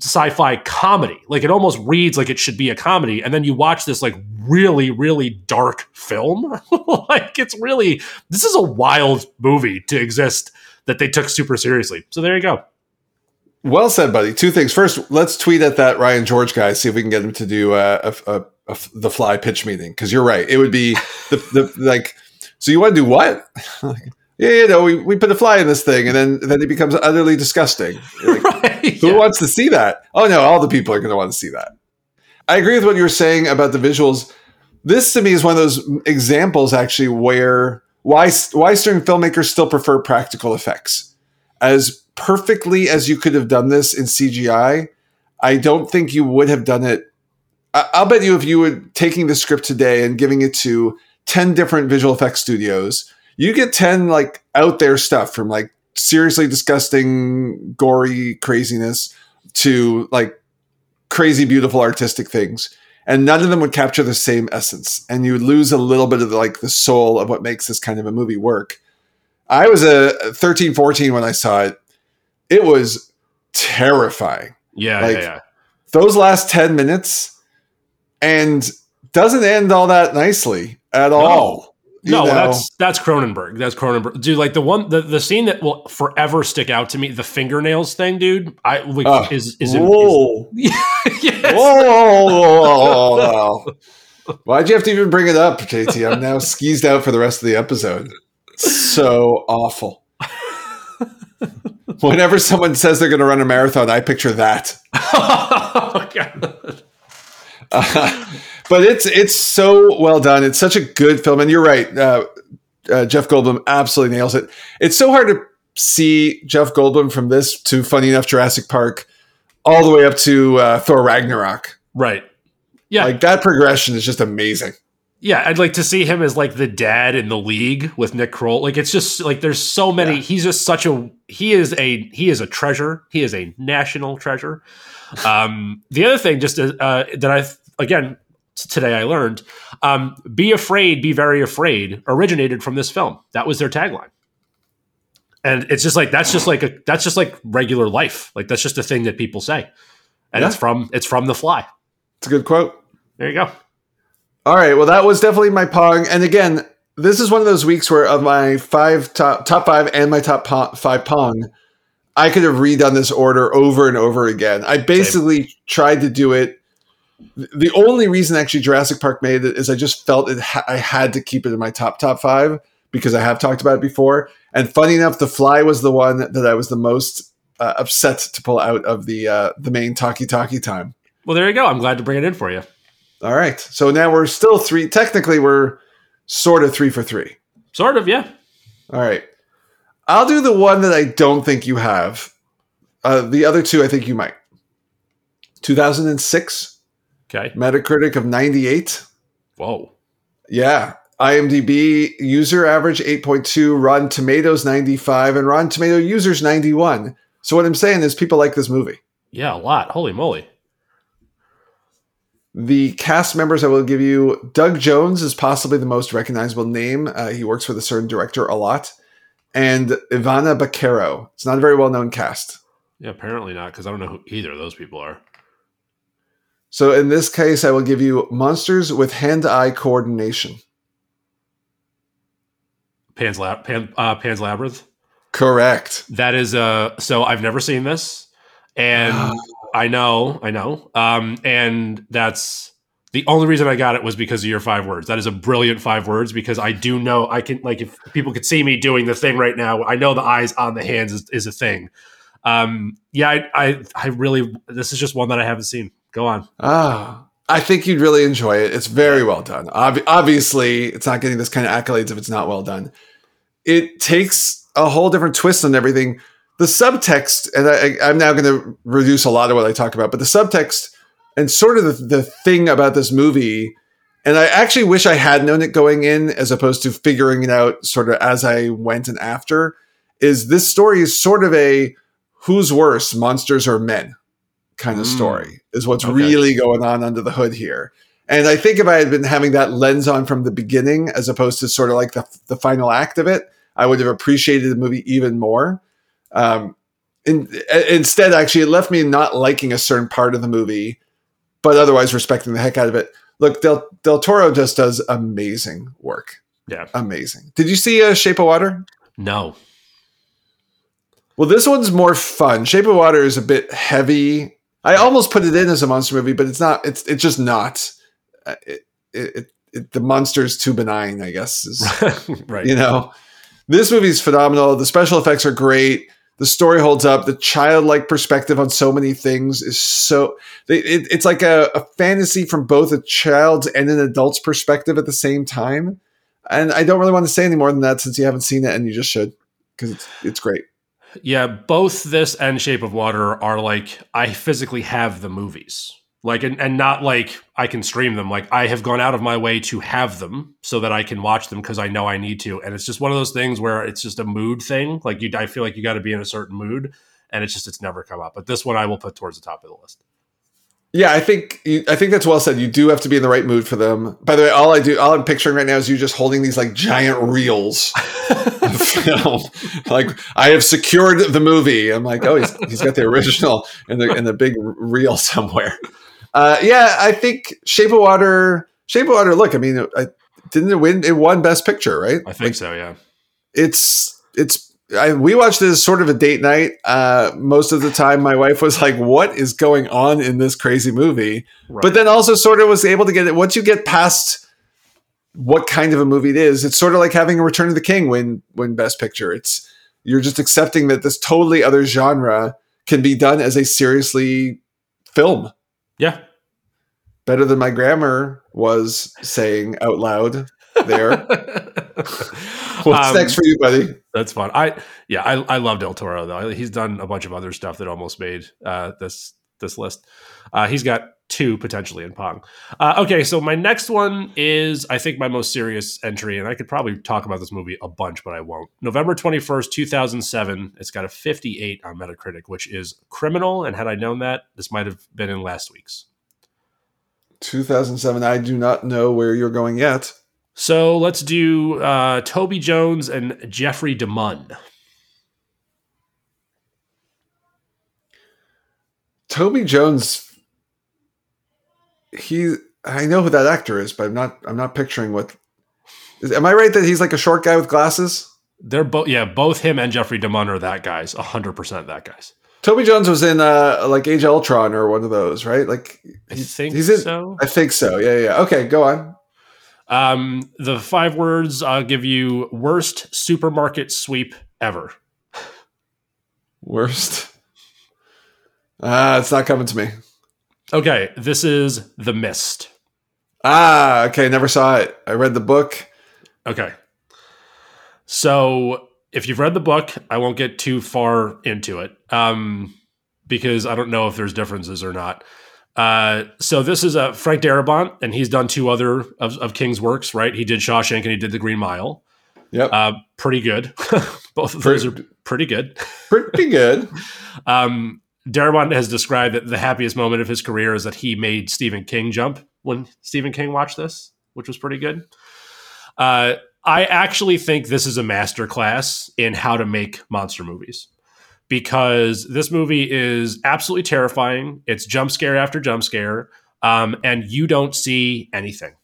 sci-fi comedy. Like it almost reads like it should be a comedy, and then you watch this like really really dark film. [LAUGHS] like it's really this is a wild movie to exist that they took super seriously. So there you go. Well said, buddy. Two things. First, let's tweet at that Ryan George guy, see if we can get him to do uh, a, a, a, the fly pitch meeting. Because you're right, it would be the, the like. So you want to do what? [LAUGHS] yeah, you know, we, we put a fly in this thing, and then then it becomes utterly disgusting. Like, [LAUGHS] right? Who Yeah. wants to see that? Oh no, all the people are going to want to see that. I agree with what you were saying about the visuals. This to me is one of those examples actually where why why certain filmmakers still prefer practical effects. As perfectly as you could have done this in CGI, I don't think you would have done it. I- I'll bet you if you were taking the script today and giving it to 10 different visual effects studios, you get 10 like out there stuff from like seriously disgusting, gory craziness to like crazy, beautiful artistic things. And none of them would capture the same essence. And you would lose a little bit of the, like the soul of what makes this kind of a movie work. I was a 13, 14 when I saw it. It was terrifying. Yeah, Like- yeah, yeah. Those last 10 minutes and doesn't end all that nicely at all. No, know. that's that's Cronenberg. That's Cronenberg, dude. Like the one, the, the scene that will forever stick out to me, the fingernails thing, dude. I like Oh. is is, is, whoa. [LAUGHS] yes. Whoa! Why'd you have to even bring it up, JT? I'm now [LAUGHS] skeezed out for the rest of the episode. So awful. [LAUGHS] Whenever someone says they're going to run a marathon, I picture that. oh, God. Uh, but it's it's so well done. It's such a good film, and you're right. Uh, uh, Jeff Goldblum absolutely nails it. It's so hard to see Jeff Goldblum from this to funny enough Jurassic Park, all the way up to uh, Thor Ragnarok. Right. Yeah. Like that progression is just amazing. yeah. I'd like to see him as like the dad in the league with Nick Kroll. Like it's just like there's so many. Yeah. He's just such a he is a he is a treasure. He is a national treasure. Um, the other thing, just uh, that I again today I learned, um, "Be afraid, be very afraid" originated from this film. That was their tagline. And it's just like that's just like a that's just like regular life. Like that's just a thing that people say, and Yeah. it's from it's from The Fly. It's a good quote. There you go. All right. Well, that was definitely my pong. And again, this is one of those weeks where of my five top top five and my top po- five pong, I could have redone this order over and over again. I basically tried to do it. The only reason actually Jurassic Park made it is I just felt it. Ha- I had to keep it in my top top five because I have talked about it before. And funny enough, The Fly was the one that I was the most uh, upset to pull out of the uh, the main talkie talkie time. Well, there you go. I'm glad to bring it in for you. All right. So now we're still three. Technically, we're sort of three for three. Sort of, yeah. All right. I'll do the one that I don't think you have. Uh, the other two, I think you might. 2006, Okay. Metacritic of 98. Whoa. Yeah. IMDb user average 8.2, Rotten Tomatoes 95, and Rotten Tomato users 91. So what I'm saying is people like this movie. Yeah, a lot. Holy moly. The cast members I will give you Doug Jones is possibly the most recognizable name. Uh, he works with a certain director a lot. And Ivana Baquero. It's not a very well known cast. Yeah, apparently not, because I don't know who either of those people are. So in this case, I will give you Monsters with Hand Eye Coordination. Pan's Lab, Pan, uh, Pan's Labyrinth. Correct. That is uh so I've never seen this. And I know, I know. Um, and that's the only reason I got it was because of your five words. That is a brilliant five words because I do know I can like if people could see me doing the thing right now, I know the eyes on the hands is, is a thing. Um, yeah, I, I I really this is just one that I haven't seen. Go on. Ah, I think you'd really enjoy it. It's very well done. Ob- obviously, it's not getting this kind of accolades if it's not well done. It takes a whole different twist on everything. The subtext, and I, I'm now going to reduce a lot of what I talk about, but the subtext and sort of the, the thing about this movie, and I actually wish I had known it going in as opposed to figuring it out sort of as I went and after, is this story is sort of a who's worse, monsters or men kind of Mm. story, is what's Okay. really going on under the hood here. And I think if I had been having that lens on from the beginning, as opposed to sort of like the, the final act of it, I would have appreciated the movie even more. Um, in, instead, actually, it left me not liking a certain part of the movie, but otherwise respecting the heck out of it. Look, Del, Del Toro just does amazing work. Yeah. Amazing. Did you see uh, Shape of Water? No. Well, this one's more fun. Shape of Water is a bit heavy. I almost put it in as a monster movie, but it's not. It's it's just not. Uh, It, it, it, it, the monster's too benign, I guess. Is, [LAUGHS] right. you know, this movie's phenomenal. The special effects are great. The story holds up. The childlike perspective on so many things is so. It, it's like a, a fantasy from both a child's and an adult's perspective at the same time. And I don't really want to say any more than that since you haven't seen it, and you just should because it's it's great. Yeah, both this and Shape of Water are like I physically have the movies. Like and, and not like I can stream them. Like I have gone out of my way to have them so that I can watch them because I know I need to. And it's just one of those things where it's just a mood thing. Like you I feel like you got to be in a certain mood and it's just it's never come up. But this one I will put towards the top of the list. Yeah, I think you, I think that's well said. You do have to be in the right mood for them. By the way, all I do, all I'm picturing right now is you just holding these like giant reels of [LAUGHS] film. Like I have secured the movie. I'm like, oh, he's, he's got the original in the in the big reel somewhere. Uh, yeah, I think Shape of Water. Shape of Water. Look, I mean, I, didn't it win? It won Best Picture, right? I think like, so. Yeah. It's it's. I, we watched it as sort of a date night. Uh, most of the time, my wife was like, "What is going on in this crazy movie?" Right. But then also sort of was able to get it. Once you get past what kind of a movie it is, it's sort of like having a Return of the King win win Best Picture. It's you're just accepting that this totally other genre can be done as a seriously film. Yeah. Better than my grammar was saying out loud there. [LAUGHS] What's um, next for you, buddy? That's fun. I yeah, I I love Del Toro though. He's done a bunch of other stuff that almost made uh, this this list. Uh, he's got two potentially in Pong. Uh, okay, so my next one is I think my most serious entry, and I could probably talk about this movie a bunch, but I won't. November twenty first, two thousand seven. It's got a fifty eight on Metacritic, which is criminal. And had I known that, this might have been in last week's. 2007. I do not know where you're going yet. So let's do uh, Toby Jones and Jeffrey DeMunn. Toby Jones he I know who that actor is, but I'm not I'm not picturing what. Is, am I right that he's like a short guy with glasses? They're both yeah, both him and Jeffrey DeMunn are that guys, hundred percent that guys. Toby Jones was in uh like Age Ultron or one of those, right? Like I think he's in, so. I think so. Yeah, yeah. Okay, go on. Um, the five words I'll give you: worst supermarket sweep ever. Worst. Ah, uh, it's not coming to me. Okay, this is The Mist. Ah, okay, never saw it. I read the book. Okay. So, if you've read the book, I won't get too far into it um, because I don't know if there's differences or not. Uh, so this is uh, Frank Darabont, and he's done two other of, of, King's works, right? He did Shawshank and he did The Green Mile. Yep. Uh, pretty good. [LAUGHS] Both of those are pretty good. Pretty good. [LAUGHS] um, Darabont has described that the happiest moment of his career is that he made Stephen King jump when Stephen King watched this, which was pretty good. Uh, I actually think this is a masterclass in how to make monster movies because this movie is absolutely terrifying. It's jump scare after jump scare, um, and you don't see anything.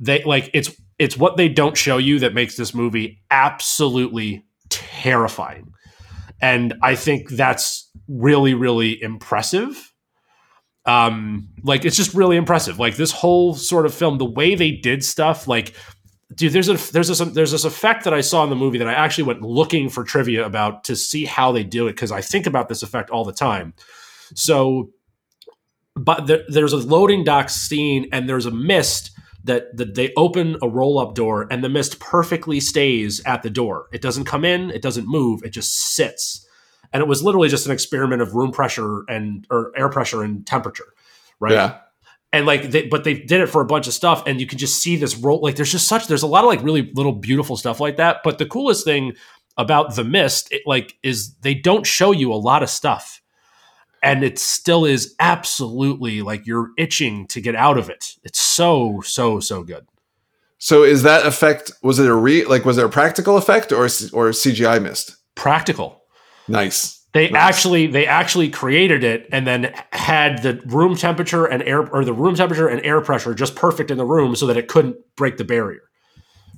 They like it's it's what they don't show you that makes this movie absolutely terrifying. And I think that's really, really impressive. Um, like it's just really impressive. Like this whole sort of film, the way they did stuff, like dude, there's a there's this there's this effect that I saw in the movie that I actually went looking for trivia about to see how they do it because I think about this effect all the time. So, but there, there's a loading dock scene and there's a mist that, that they open a roll up door and the mist perfectly stays at the door. It doesn't come in, it doesn't move, it just sits. And it was literally just an experiment of room pressure and or air pressure and temperature, right? Yeah. And like, they, but they did it for a bunch of stuff, and you can just see this roll. Like, there's just such there's a lot of like really little beautiful stuff like that. But the coolest thing about the mist, it, like, is they don't show you a lot of stuff and it still is absolutely like you're itching to get out of it. It's so so so good. So is that effect? Was it a re like? Was it a practical effect or or CGI mist? Practical. Nice. They nice. actually they actually created it and then had the room temperature and air or the room temperature and air pressure just perfect in the room so that it couldn't break the barrier.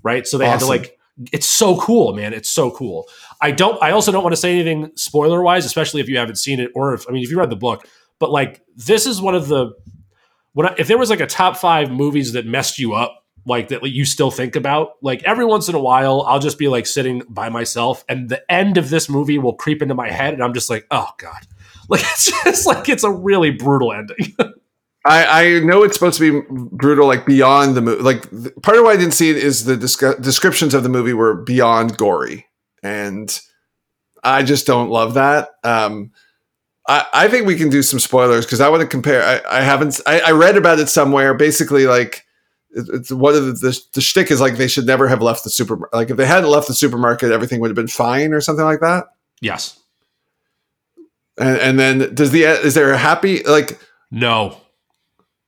Right. So they awesome. had to like it's so cool, man. It's so cool. I don't. I also don't want to say anything spoiler wise, especially if you haven't seen it or if I mean if you read the book. But like this is one of the when I, if there was like a top five movies that messed you up, like that you still think about, like every once in a while, I'll just be like sitting by myself, and the end of this movie will creep into my head, and I'm just like, oh god, [LAUGHS] like it's just like it's a really brutal ending. [LAUGHS] I, I know it's supposed to be brutal, like beyond the movie. Like part of why I didn't see it is the descriptions of the movie were beyond gory, and I just don't love that. Um, I, I think we can do some spoilers because I want to compare. I, I haven't. I, I, read about it somewhere. Basically, like it's one of the, the the shtick is like they should never have left the super. Like if they hadn't left the supermarket, everything would have been fine or something like that. Yes. And, and then does the is there a happy like no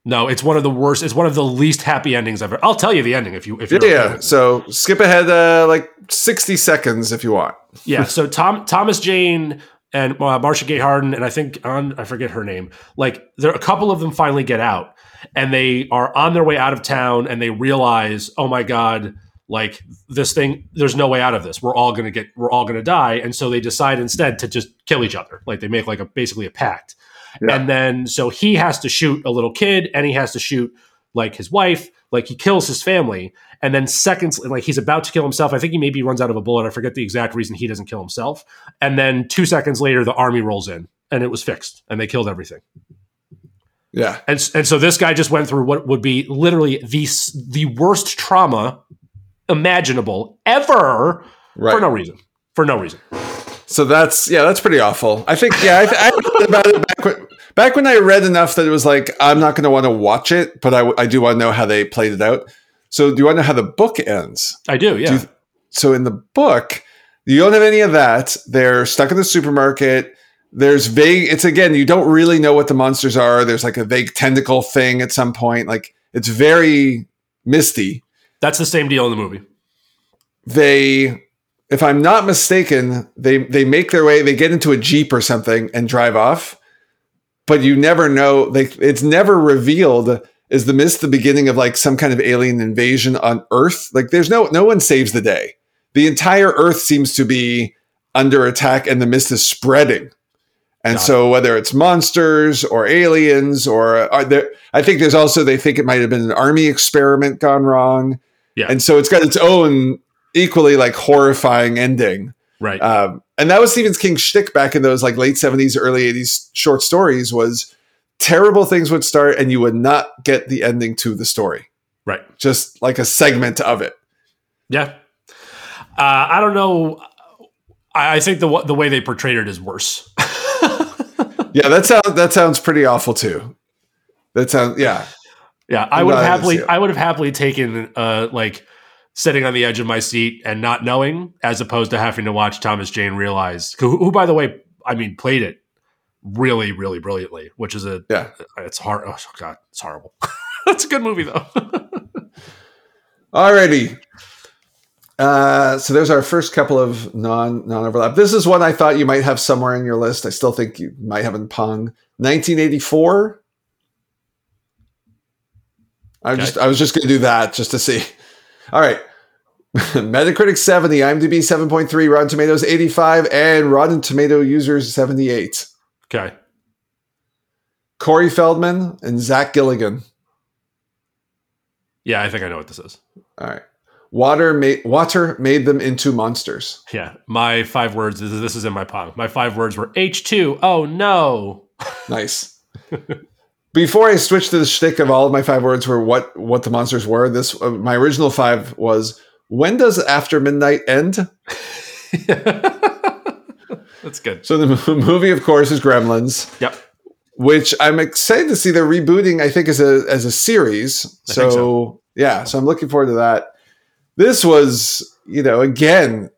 no, it's one of the worst. It's one of the least happy endings ever. I'll tell you the ending if you if you yeah. yeah. So skip ahead uh, like sixty seconds if you want. yeah. So Tom Thomas Jane and uh, Marcia Gay Harden, and I think on I forget her name. Like there, a couple of them finally get out, and they are on their way out of town, and they realize, oh my god, like this thing, there's no way out of this. We're all gonna get, we're all gonna die, and so they decide instead to just kill each other. Like they make like a basically a pact, Yeah. and then so he has to shoot a little kid, and he has to shoot like his wife. Like he kills his family, and then seconds, like he's about to kill himself. I think he maybe runs out of a bullet. I forget the exact reason he doesn't kill himself. And then two seconds later, the army rolls in, and it was fixed, and they killed everything. Yeah. And and so this guy just went through what would be literally the the worst trauma imaginable ever Right. for no reason. For no reason. So that's yeah, that's pretty awful. I think yeah, I, I thought about it back when, back when I read enough that it was like I'm not going to want to watch it, but I, I do want to know how they played it out. So do you want to know how the book ends? I do. Yeah. Do you- So in the book, you don't have any of that. They're stuck in the supermarket. There's vague. It's again, you don't really know what the monsters are. There's like a vague tentacle thing at some point. Like it's very misty. That's the same deal in the movie. they if i'm not mistaken they they make their way they get into a jeep or something and drive off but you never know they it's never revealed is the mist the beginning of like some kind of alien invasion on earth like there's no no one saves the day the entire earth seems to be under attack and the mist is spreading and Got so whether it's monsters or aliens or are there i think there's also they think it might have been an army experiment gone wrong Yeah. and so it's got its own equally like horrifying ending. Right. Um, and that was Stephen King's shtick back in those like late seventies, early eighties short stories was terrible things would start and you would not get the ending to the story. right. Just like a segment of it. Yeah. Uh, I don't know. I, I think the the way they portrayed it is worse. [LAUGHS] Yeah, that sounds that sounds pretty awful too. That sounds yeah. Yeah, I would have glad I didn't happily. I would have happily taken, uh, like sitting on the edge of my seat and not knowing, as opposed to having to watch Thomas Jane realize, who, who by the way, I mean, played it really, really brilliantly, which is a, Yeah. it's hard. Oh God, it's horrible. [LAUGHS] That's a good movie though. [LAUGHS] Alrighty. Uh, so there's our first couple of non non overlap. This is one I thought you might have somewhere in your list. I still think you might have in Pong. 1984. I Okay. just I was just going to do that just to see. All right. [LAUGHS] Metacritic 70, IMDb 7.3, Rotten Tomatoes 85, and Rotten Tomato users 78. okay, Corey Feldman and Zach Galligan. yeah, I think I know what this is. All right. Water made water made them into monsters. Yeah, my five words. This is, this is in my palm. My five words were H two. Oh no. Nice. [LAUGHS] Before I switched to the shtick of all of my five words were what what the monsters were. This uh, my original five was when does after midnight end? [LAUGHS] That's good. So the movie, of course, is Gremlins, Yep. which I'm excited to see they're rebooting. I think as a as a series. So, so. yeah, so I'm looking forward to that. This was, you know, again,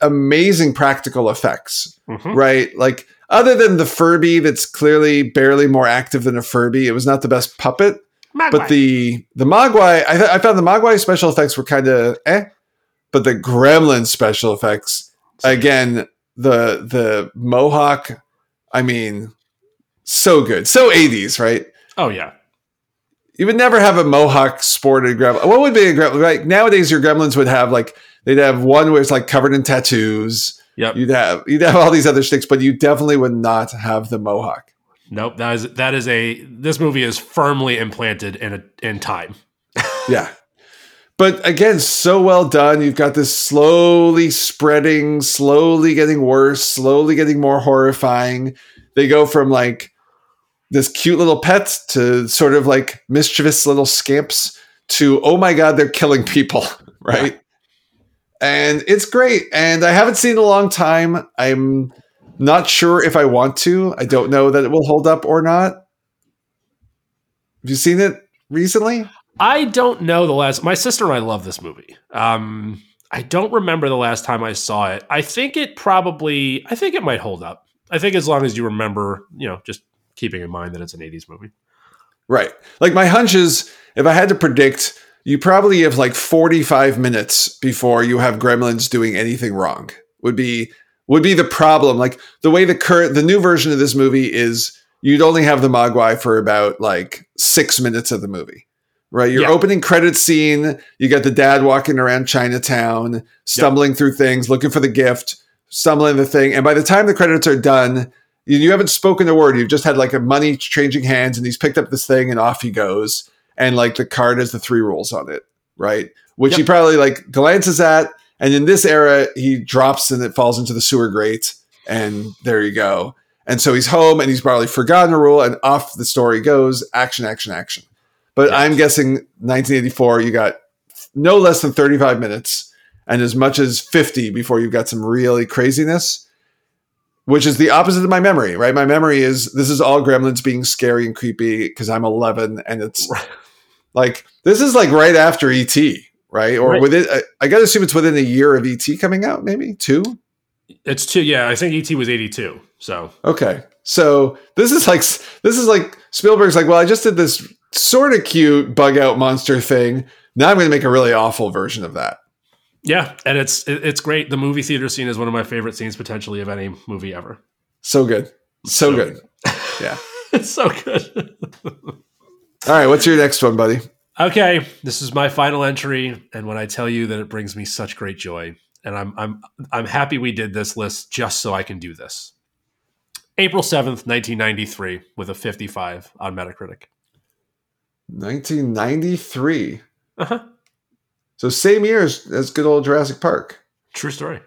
amazing practical effects. Mhm. right? Like other than the Furby, that's clearly barely more active than a Furby. It was not the best puppet, but the the Mogwai, I, th- I found the Mogwai special effects were kind of eh, but the Gremlin special effects again, the the Mohawk, I mean, so good, so eighties, right? oh yeah. You would never have a Mohawk sported gremlin. What would be a gremlin? Like nowadays, your gremlins would have like they'd have one where it's like covered in tattoos. Yep. You'd have you'd have all these other sticks, but you definitely would not have the mohawk. Nope. That is that is a this movie is firmly implanted in a in time. [LAUGHS] Yeah. But again, so well done. You've got this slowly spreading, slowly getting worse, slowly getting more horrifying. They go from like this cute little pet to sort of like mischievous little scamps to oh my god, they're killing people, [LAUGHS] right? And it's great. And I haven't seen in a long time. I'm not sure if I want to. I don't know that it will hold up or not. Have you seen it recently? I don't know the last. My sister and I love this movie. Um, I don't remember the last time I saw it. I think it probably. I think it might hold up. I think as long as you remember, you know, just keeping in mind that it's an '80s movie. Right. Like my hunch is if I had to predict, you probably have like 45 minutes before you have gremlins doing anything wrong. Would be would be the problem. Like the way the current the new version of this movie is you'd only have the Mogwai for about like six minutes of the movie. Right. Your Yeah. opening credit scene, you got the dad walking around Chinatown, stumbling through things, looking for the gift, stumbling the thing. And by the time the credits are done, you, haven't spoken a word. You've just had like a money changing hands and he's picked up this thing and off he goes. And like the card has the three rules on it. Right. Which he probably like glances at. And in this era, he drops and it falls into the sewer grate. And there you go. And so he's home and he's probably forgotten a rule and off the story goes action, action, action. But Yes. I'm guessing 1984, you got no less than 35 minutes and as much as 50 before you've got some really craziness, which is the opposite of my memory, right? My memory is this is all gremlins being scary and creepy because I'm 11 and it's like, this is like right after ET, right? Or Right. within, I, I got to assume it's within a year of ET coming out, maybe two? It's two. Yeah, I think ET was eighty two. So Okay. So this is like this is like Spielberg's like, well, I just did this sort of cute bug out monster thing. Now I'm going to make a really awful version of that. Yeah, and it's it's great. The movie theater scene is one of my favorite scenes potentially of any movie ever. So good. So, So good. Yeah. [LAUGHS] it's so good. [LAUGHS] All right, what's your next one, buddy? Okay, this is my final entry, and when I tell you that it brings me such great joy, and I'm I'm I'm happy we did this list just so I can do this. April seventh, nineteen ninety three, with a fifty five on Metacritic. 1993. Uh-huh. So same year as, as good old Jurassic Park. True story.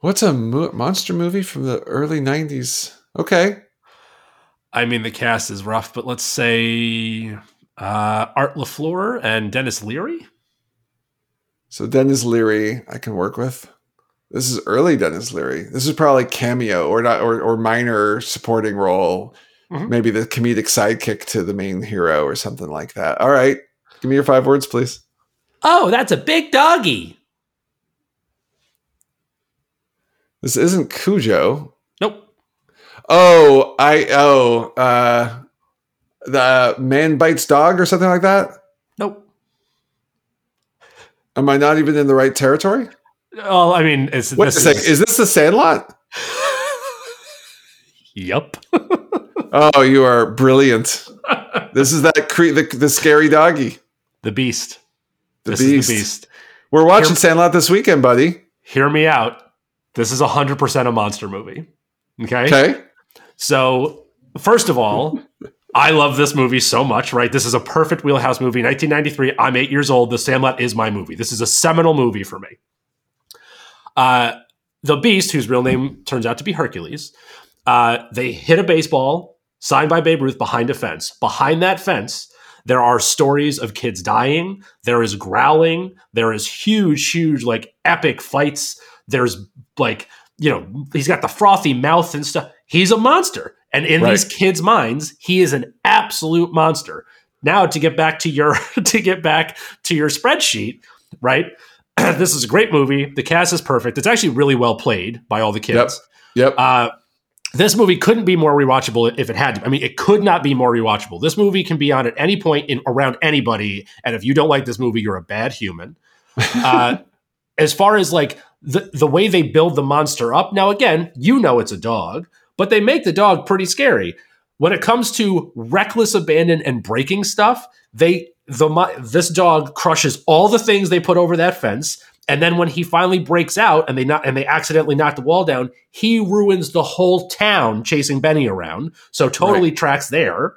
What's a mo- monster movie from the early 90s? Okay. I mean, the cast is rough, but let's say uh, Art Lafleur and Denis Leary. So Denis Leary, I can work with. This is early Denis Leary. This is probably cameo or not or, or minor supporting role. Mhm. Maybe the comedic sidekick to the main hero or something like that. All right. Give me your five words, please. Oh, that's a big doggy. This isn't Cujo. Nope. Oh, I oh uh the man bites dog or something like that. Nope. Am I not even in the right territory? Oh, I mean, it's Wait a this sec. is- Is this the Sandlot? [LAUGHS] yep. Oh, you are brilliant. This is that cre- the, the scary doggy. The Beast. The this beast. is the Beast. We're watching Here- Sandlot this weekend, buddy. Hear me out. This is 100% a monster movie. Okay? Okay. So, first of all, I love this movie so much, right? This is a perfect wheelhouse movie. 1993, I'm eight years old. The Sandlot is my movie. This is a seminal movie for me. Uh, the Beast, whose real name turns out to be Hercules, uh, they hit a baseball signed by Babe Ruth behind a fence. Behind that fence, there are stories of kids dying. There is growling. There is huge, huge, like epic fights. There's like, you know, he's got the frothy mouth and stuff. He's a monster. And in Right. these kids' minds, he is an absolute monster. Now to get back to your [LAUGHS] to get back to your spreadsheet, right? [CLEARS THROAT] this is a great movie. The cast is perfect. It's actually really well played by all the kids. Yep. Uh, this movie couldn't be more rewatchable if it had to. I mean, it could not be more rewatchable. This movie can be on at any point in around anybody, and if you don't like this movie, you're a bad human. [LAUGHS] Uh, as far as like the the way they build the monster up, now again, you know it's a dog, but they make the dog pretty scary. When it comes to reckless abandon and breaking stuff, they the this dog crushes all the things they put over that fence. And then when he finally breaks out and they not and they accidentally knock the wall down, he ruins the whole town chasing Benny around. So totally tracks there.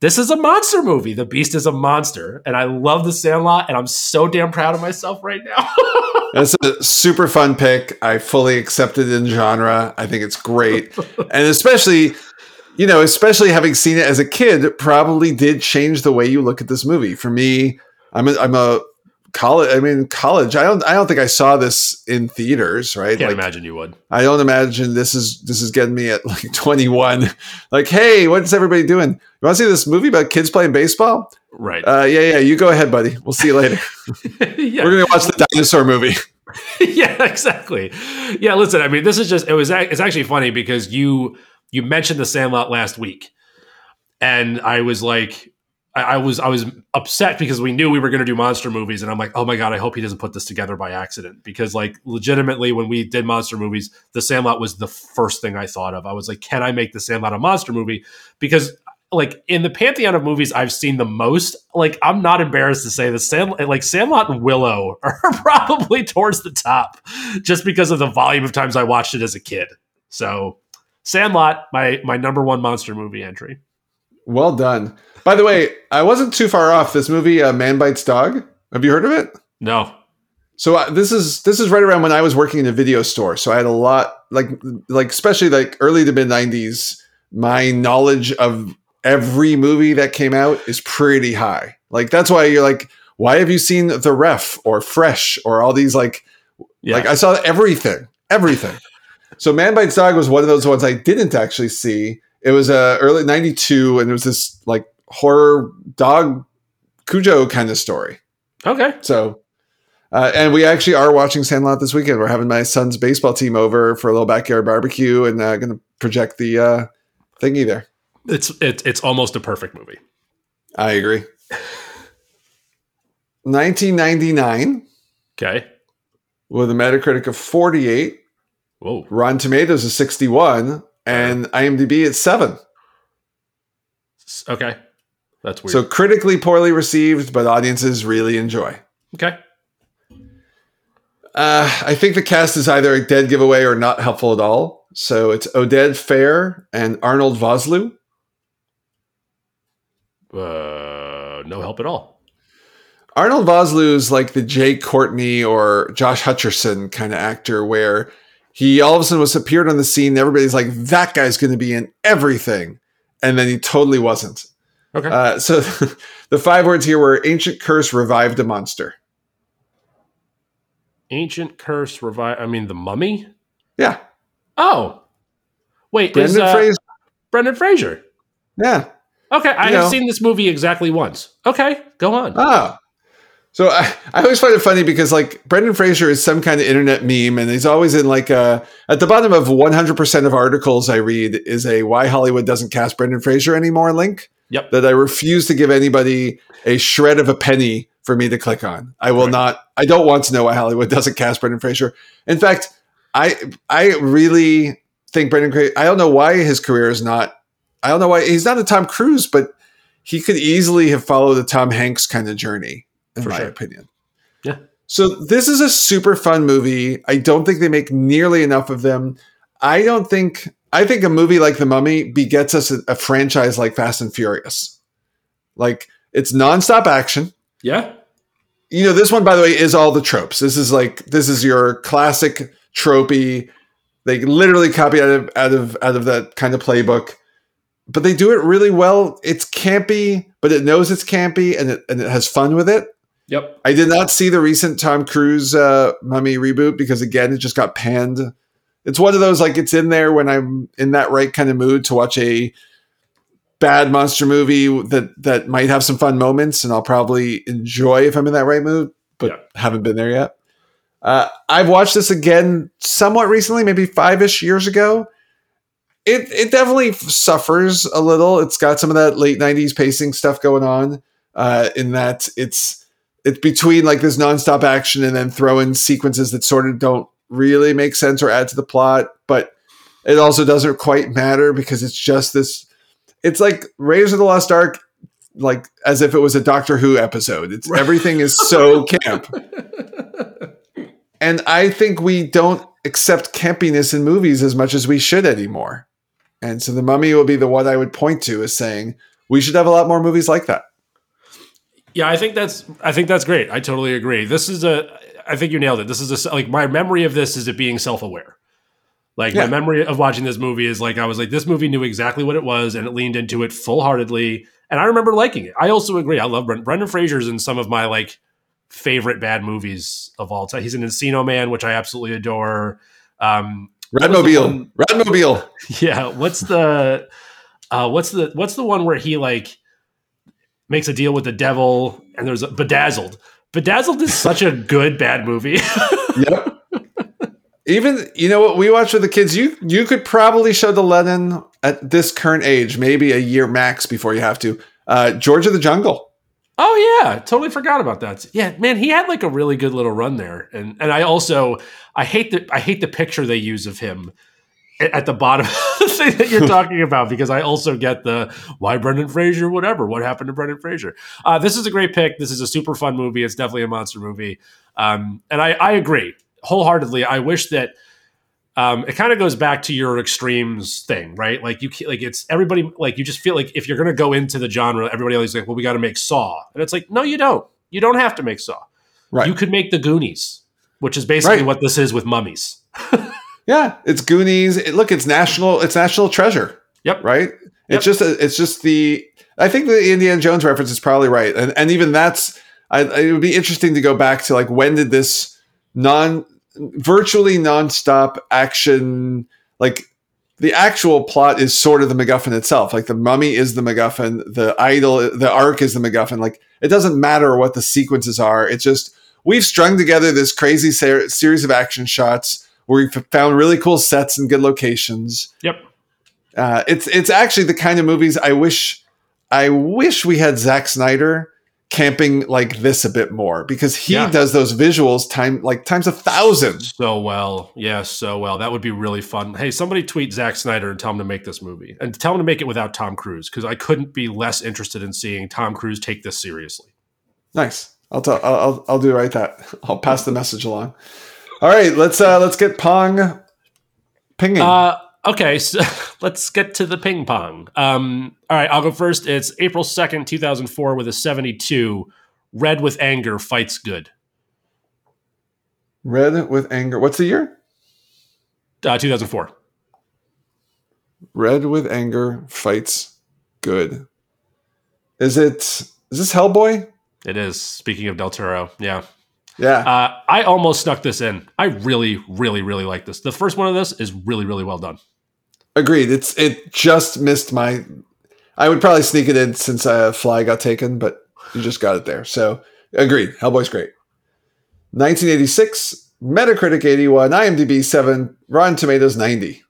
This is a monster movie. The Beast is a monster, and I love the Sandlot, and I'm so damn proud of myself right now. [LAUGHS] That's a super fun pick. I fully accept it in genre. I think it's great. [LAUGHS] and especially, you know, especially having seen it as a kid, probably did change the way you look at this movie. For me, I'm a, I'm a college. I mean, college. I don't. I don't think I saw this in theaters. Right? Can't Like, imagine you would. I don't imagine this is this is getting me at like [LAUGHS] 21. Like, hey, what's everybody doing? You want to see this movie about kids playing baseball? Right. Uh, yeah, yeah. You go ahead, buddy. We'll see you later. [LAUGHS] yeah. We're gonna watch the dinosaur movie. [LAUGHS] yeah, exactly. Yeah, listen, I mean, this is just it was it's actually funny because you you mentioned the Sandlot last week, and I was like, I, I was I was upset because we knew we were going to do monster movies, and I'm like, oh my god, I hope he doesn't put this together by accident because like legitimately, when we did monster movies, The Sandlot was the first thing I thought of. I was like, can I make The Sandlot a monster movie? Because like in the pantheon of movies I've seen the most, like I'm not embarrassed to say the Sand like Sandlot and Willow [LAUGHS] are probably towards the top, just because of the volume of times I watched it as a kid. So Sandlot, my my number one monster movie entry. Well done. By the way, I wasn't too far off. This movie, uh, Man Bites Dog. Have you heard of it? No. So uh, this is this is right around when I was working in a video store. So I had a lot like like especially like early to mid '90s. My knowledge of every movie that came out is pretty high. Like that's why you're like, why have you seen The Ref or Fresh or all these like yeah. like I saw everything, everything. so Man Bites Dog was one of those ones I didn't actually see. It was uh, early '92, and it was this like horror dog Cujo kind of story. Okay. So, uh, and we actually are watching Sandlot this weekend. We're having my son's baseball team over for a little backyard barbecue and uh, going to project the uh, thingy there. It's it, it's almost a perfect movie. I agree. 1999. Okay. With a Metacritic of 48. Whoa. Rotten Tomatoes is 61 and IMDb at 7. Okay. That's weird. So critically poorly received, but audiences really enjoy. Okay. Uh, I think the cast is either a dead giveaway or not helpful at all. So it's Oded Fehr and Arnold Vosloo. Uh, no help at all. Arnold Vosloo is like the Jai Courtney or Josh Hutcherson kind of actor where he all of a sudden was appeared on the scene. Everybody's like, that guy's going to be in everything. And then he totally wasn't. Okay. Uh, so [LAUGHS] the five words here were ancient curse revived a monster. Ancient curse revive. I mean, the mummy. Yeah. Oh, wait. Brendan is, uh, Fraser. Brendan Fraser. Yeah. Okay, I You have know. seen this movie exactly once. Okay, go on. Ah. So I, I always find it funny because like Brendan Fraser is some kind of internet meme and he's always in like a at the bottom of 100% of articles I read is a why Hollywood doesn't cast Brendan Fraser anymore link Yep. that I refuse to give anybody a shred of a penny for me to click on. I will Right. not I don't want to know why Hollywood doesn't cast Brendan Fraser. In fact, I I really think Brendan I don't know why his career is not I don't know why he's not a Tom Cruise, but he could easily have followed a Tom Hanks kind of journey, in For my sure. opinion. Yeah. So this is a super fun movie. I don't think they make nearly enough of them. I don't think I think a movie like The Mummy begets us a, a franchise like Fast and Furious. Like it's nonstop action. Yeah. You know, this one, by the way, is all the tropes. This is like this is your classic tropey. They literally copy out of out of out of that kind of playbook, but they do it really well. It's campy, but it knows it's campy and it and it has fun with it. Yep. I did not see the recent Tom Cruise uh, Mummy reboot because again, it just got panned. It's one of those like it's in there when I'm in that right kind of mood to watch a bad monster movie that that might have some fun moments, and I'll probably enjoy if I'm in that right mood. But haven't been there yet. Uh, I've watched this again somewhat recently, maybe five ish years ago. It it definitely suffers a little. It's got some of that late '90s pacing stuff going on. Uh, in that it's it's between like this nonstop action and then throw in sequences that sort of don't really make sense or add to the plot, but it also doesn't quite matter because it's just this. It's like Raiders of the Lost Ark, like as if it was a Doctor Who episode. It's everything is so [LAUGHS] camp, and I think we don't accept campiness in movies as much as we should anymore. And so the Mummy will be the one I would point to as saying we should have a lot more movies like that. Yeah, I think that's I think that's great. I totally agree. This is a I think you nailed it. This is a like my memory of this is it being self-aware. Like Yeah. my memory of watching this movie is like I was like this movie knew exactly what it was and it leaned into it full-heartedly and I remember liking it. I also agree. I love Brendan, Brendan Fraser's in some of my like favorite bad movies of all time. He's an Encino Man, which I absolutely adore. Um What was the Radmobile, Radmobile. [LAUGHS] yeah, what's the uh what's the what's the one where he like makes a deal with the devil and there's a bedazzled. Bedazzled is such a good bad movie. [LAUGHS] yep. Even you know what we watch with the kids. You you could probably show the Lennon at this current age, maybe a year max before you have to. Uh, George of the Jungle. Oh yeah, totally forgot about that. Yeah, man, he had like a really good little run there, and and I also I hate the I hate the picture they use of him at the bottom thing that you're talking about because I also get the why Brendan Fraser, whatever. What happened to Brendan Fraser? Uh, this is a great pick. This is a super fun movie. It's definitely a monster movie, um, and I, I agree wholeheartedly. I wish that um, it kind of goes back to your extremes thing, right? Like you, like it's everybody. Like you just feel like if you're going to go into the genre, everybody always like, well, we got to make Saw, and it's like, no, you don't. You don't have to make Saw. Right. You could make the Goonies, which is basically Right. what this is with mummies. [LAUGHS] Yeah, it's Goonies. It, look, it's national. It's national treasure. Yep. Right. Yep. It's just. A, it's just the. I think the Indiana Jones reference is probably right, and and even that's. I, it would be interesting to go back to like when did this non, virtually nonstop action like the actual plot is sort of the MacGuffin itself. Like the mummy is the MacGuffin, the idol, the ark is the MacGuffin. Like it doesn't matter what the sequences are. It's just we've strung together this crazy ser- series of action shots where we've found really cool sets and good locations. Yep. Uh, it's it's actually the kind of movies I wish I wish we had Zack Snyder camping like this a bit more because he Yeah. does those visuals time like times a thousand. So well, yeah, so well. That would be really fun. Hey, somebody tweet Zack Snyder and tell him to make this movie, and tell him to make it without Tom Cruise, because I couldn't be less interested in seeing Tom Cruise take this seriously. Nice. I'll tell. I'll, I'll I'll do right that. I'll pass the message along. All right, let's uh let's get Pong pinging. Uh, okay, [LAUGHS] so let's get to the ping pong. Um, all right, I'll go first. It's April second, two thousand four, with a seventy-two. Red with anger fights good. Red with anger. What's the year? Uh, two thousand four. Red with anger fights good. Is it? Is this Hellboy? It is. Speaking of Del Toro, yeah. Yeah. Uh, I almost snuck this in. I really, really, really like this. The first one of this is really, really well done. Agreed. It's it just missed my. I would probably sneak it in since uh, Fly got taken, but you just got it there. So agreed. Hellboy's great. 1986, Metacritic 81, IMDb 7, Rotten Tomatoes 90.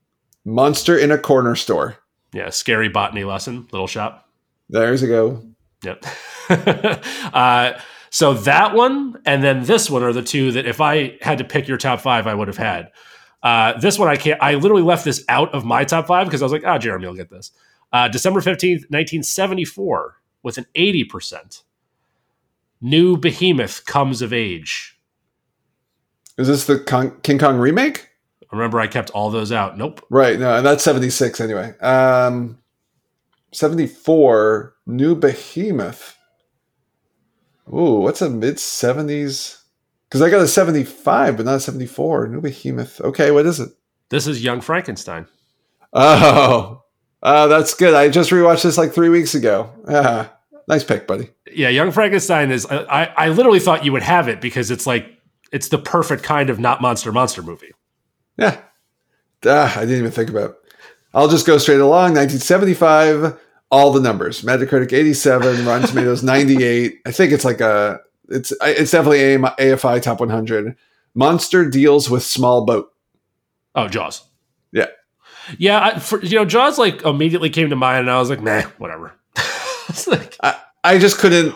Monster in a corner store. Yeah, scary botany lesson, little shop. There's a go. Yep. [LAUGHS] uh, so that one and then this one are the two that if I had to pick your top five, I would have had. Uh, this one I can't. I literally left this out of my top five because I was like, ah, Jeremy will get this. Uh, December fifteenth, nineteen seventy four, with an eighty percent. New Behemoth comes of age. Is this the Kong, King Kong remake? Remember, I kept all those out. Nope. Right. No, and that's 76 anyway. Um, 74, New Behemoth. Ooh, what's a mid 70s? Because I got a 75, but not a 74. New Behemoth. Okay, what is it? This is Young Frankenstein. Oh, uh, that's good. I just rewatched this like three weeks ago. Ah, nice pick, buddy. Yeah, Young Frankenstein is. I, I I literally thought you would have it because it's like it's the perfect kind of not monster monster movie. Yeah. Ah, I didn't even think about it. I'll just go straight along. 1975, all the numbers. Metacritic 87, Rotten [LAUGHS] Tomatoes 98. I think it's like a it's it's definitely AM, AFI top 100. Monster deals with small boat. Oh, Jaws. Yeah. Yeah, I, for, you know, Jaws like immediately came to mind, and I was like, nah, whatever. [LAUGHS] Like- I, I just couldn't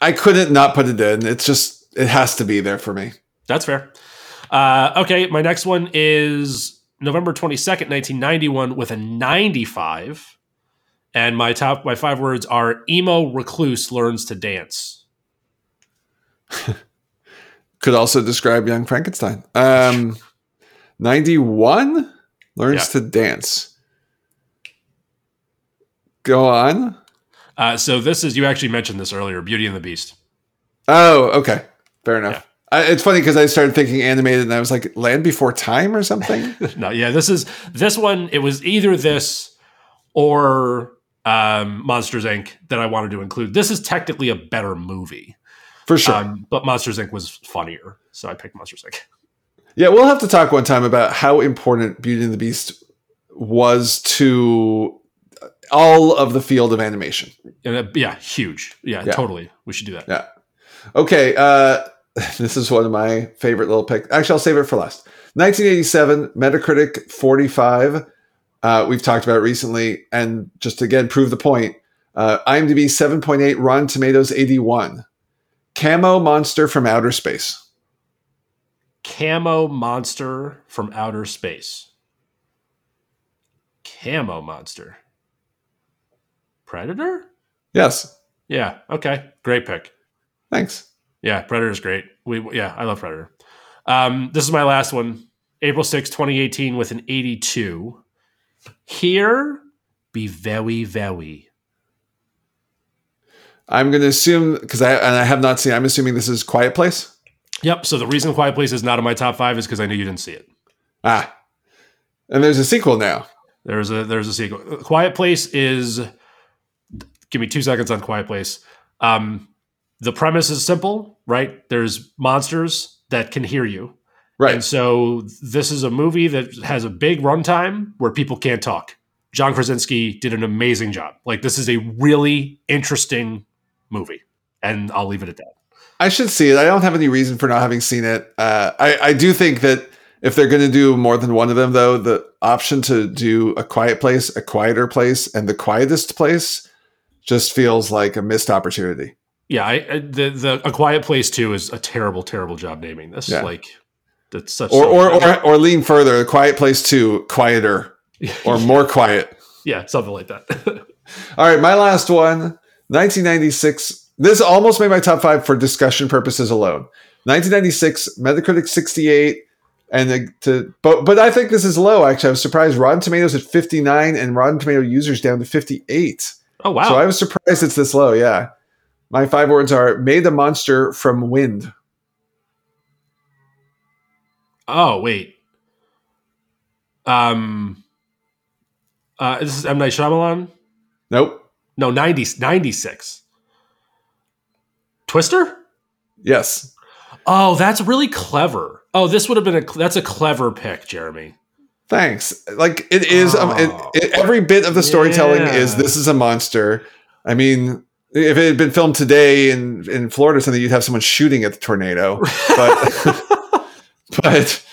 I couldn't not put it in. It's just it has to be there for me. that's fair. Uh, okay, my next one is November twenty second, nineteen ninety one, with a ninety five, and my top my five words are emo recluse learns to dance. [LAUGHS] Could also describe young Frankenstein. Um 91 learns to dance. Go on. Uh, so this is you actually mentioned this earlier, Beauty and the Beast. Oh, okay. Fair enough. I, it's funny because I started thinking animated and I was like, Land Before Time or something? [LAUGHS] no, yeah, this is this one. It was either this or um, Monsters Inc. that I wanted to include. This is technically a better movie, For sure. um, but Monsters Inc. was funnier, so I picked Monsters Inc. [LAUGHS] yeah, we'll have to talk one time about how important Beauty and the Beast was to all of the field of animation. And, uh, yeah, huge. Yeah, Yeah. totally. We should do that. Yeah. Okay. Uh, [LAUGHS] this is one of my favorite little picks. Actually, I'll save it for last. 1987, Metacritic 45. Uh, we've talked about recently. And just to again prove the point, Uh, IMDb 7.8, Rotten Tomatoes 81. Camo Monster from Outer Space. Camo Monster from Outer Space. Camo Monster. Predator? Yes. Yeah. Okay. Great pick. Thanks. Yeah, Predator's great. We yeah, I love Predator. Um, this is my last one. April 6, 2018 with an 82. Here be very, very. I'm going to assume because I and I have not seen. I'm assuming this is Quiet Place. Yep. So the reason Quiet Place is not in my top five is because I knew you didn't see it. Ah, and there's a sequel now. There's a there's a sequel. Quiet Place is. Give me two seconds on Quiet Place. Um, the premise is simple, right? There's monsters that can hear you. Right. And so this is a movie that has a big runtime where people can't talk. John Krasinski did an amazing job. Like this is a really interesting movie, and I'll leave it at that. I should see it. I don't have any reason for not having seen it. Uh, I, I do think that if they're going to do more than one of them, though, the option to do a quiet place, a quieter place, and the quietest place just feels like a missed opportunity. Yeah, I, the the A Quiet Place too is a terrible, terrible job naming this. Yeah. Like that's such Or, or, or, or lean further, a quiet place two, quieter, [LAUGHS] or more quiet. yeah, something like that. [LAUGHS] All right, my last one, 1996. This almost made my top five for discussion purposes alone. 1996, Metacritic 68, and the, to but but I think this is low. Actually, I was surprised. Rotten Tomatoes at 59, and Rotten Tomato users down to 58. oh wow! So I was surprised it's this low. Yeah, my five words are: made a monster from wind. Oh wait. Um. Uh, this is M Night Shyamalan. Nope. No, 90, 96. Twister. Yes. Oh, that's really clever. Oh, this would have been a that's a clever pick, Jeremy. Thanks. Like it is. Um, it, Oh. it, every bit of the storytelling Yeah. is this is a monster. I mean, if it had been filmed today in in Florida or something, you'd have someone shooting at the tornado. But [LAUGHS] [LAUGHS] but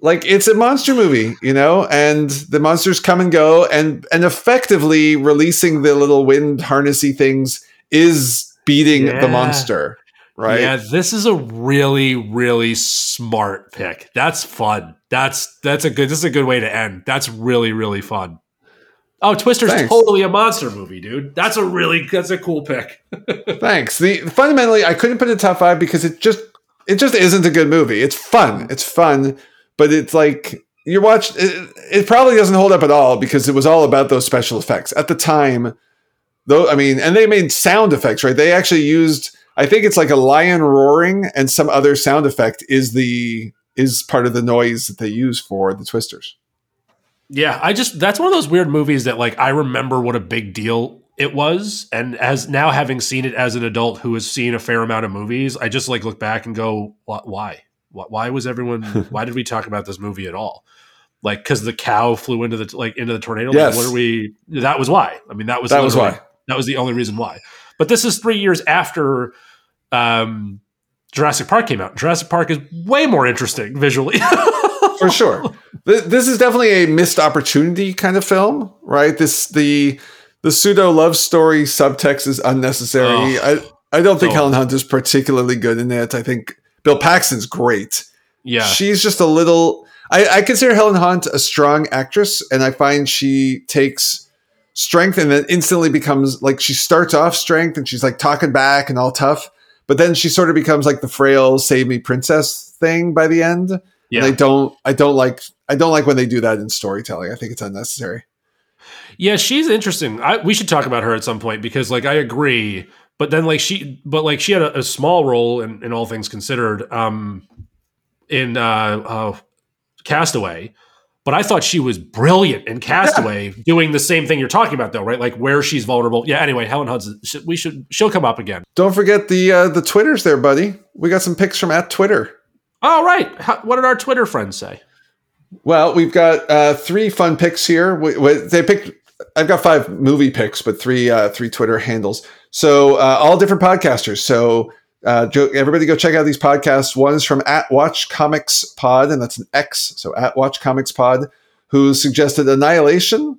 like it's a monster movie, you know, and the monsters come and go, and and effectively releasing the little wind harnessy things is beating Yeah. the monster, right? Yeah, this is a really, really smart pick. That's fun. That's that's a good. This is a good way to end. That's really, really fun. Oh, Twister's Thanks. totally a monster movie, dude. That's a really that's a cool pick. [LAUGHS] Thanks. The fundamentally, I couldn't put it in top five because it just it just isn't a good movie. It's fun. It's fun, but it's like you watch. It, it probably doesn't hold up at all because it was all about those special effects at the time. Though I mean, and they made sound effects, right? They actually used. I think it's like a lion roaring and some other sound effect is the is part of the noise that they use for the twisters. Yeah, I just that's one of those weird movies that like I remember what a big deal it was, and as now having seen it as an adult who has seen a fair amount of movies, I just like look back and go, "Wh- why? Why was everyone? [LAUGHS] why did we talk about this movie at all? Like because the cow flew into the like into the tornado. Like, Yes. what are we? That was why. I mean, that was That was why. That was the only reason why. But this is three years after um, Jurassic Park came out. Jurassic Park is way more interesting visually. [LAUGHS] for sure. This is definitely a missed opportunity kind of film, right? This the the pseudo love story subtext is unnecessary. I I don't think Oh. Helen Hunt is particularly good in it. I think Bill Paxton's great. yeah. She's just a little. I, I consider Helen Hunt a strong actress, and I find she takes strength and then instantly becomes like she starts off strength and she's like talking back and all tough, but then she sort of becomes like the frail save me princess thing by the end. Yeah. And I don't I don't like I don't like when they do that in storytelling. I think it's unnecessary. Yeah, she's interesting. I, we should talk about her at some point because, like, I agree. But then, like, she, but like, she had a, a small role in, in all things considered, um, in uh, uh, Castaway. But I thought she was brilliant in Castaway, [LAUGHS] doing the same thing you're talking about, though, right? Like where she's vulnerable. Yeah. Anyway, Helen Hudson, We should. She'll come up again. Don't forget the uh, the Twitters there, buddy. We got some pics from at Twitter. All right. How, what did our Twitter friends say? Well, we've got uh, three fun picks here. We, we, they picked. I've got five movie picks, but three uh, three Twitter handles. So uh, all different podcasters. So uh, everybody go check out these podcasts. One is from at Watch Comics Pod, and that's an X. So at Watch Comics Pod, who suggested Annihilation,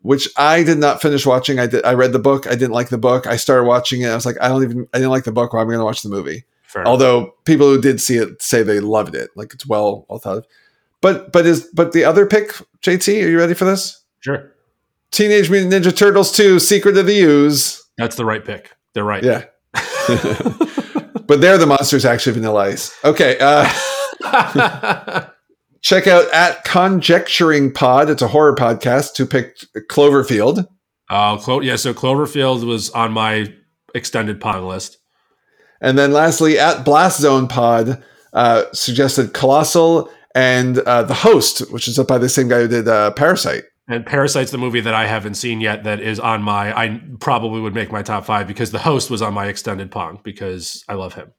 which I did not finish watching. I did. I read the book. I didn't like the book. I started watching it. I was like, I don't even. I didn't like the book. Why am I going to watch the movie? Fair enough. Although people who did see it say they loved it, like it's well well thought of. But but is but the other pick, JT? Are you ready for this? sure, Teenage Mutant Ninja Turtles 2: Secret of the Ooze. that's the right pick. They're right. Yeah, [LAUGHS] [LAUGHS] but they're the monsters actually Vanilla Ice. Okay, uh, [LAUGHS] check out at Conjecturing Pod. It's a horror podcast. Who picked Cloverfield? uh, Clo- yeah. So Cloverfield was on my extended pong list. And then lastly, at Blast Zone Pod uh, suggested Colossal and uh, The Host, which is up by the same guy who did uh, Parasite. And Parasite's the movie that I haven't seen yet that is on my I probably would make my top five because the host was on my extended pong because I love him.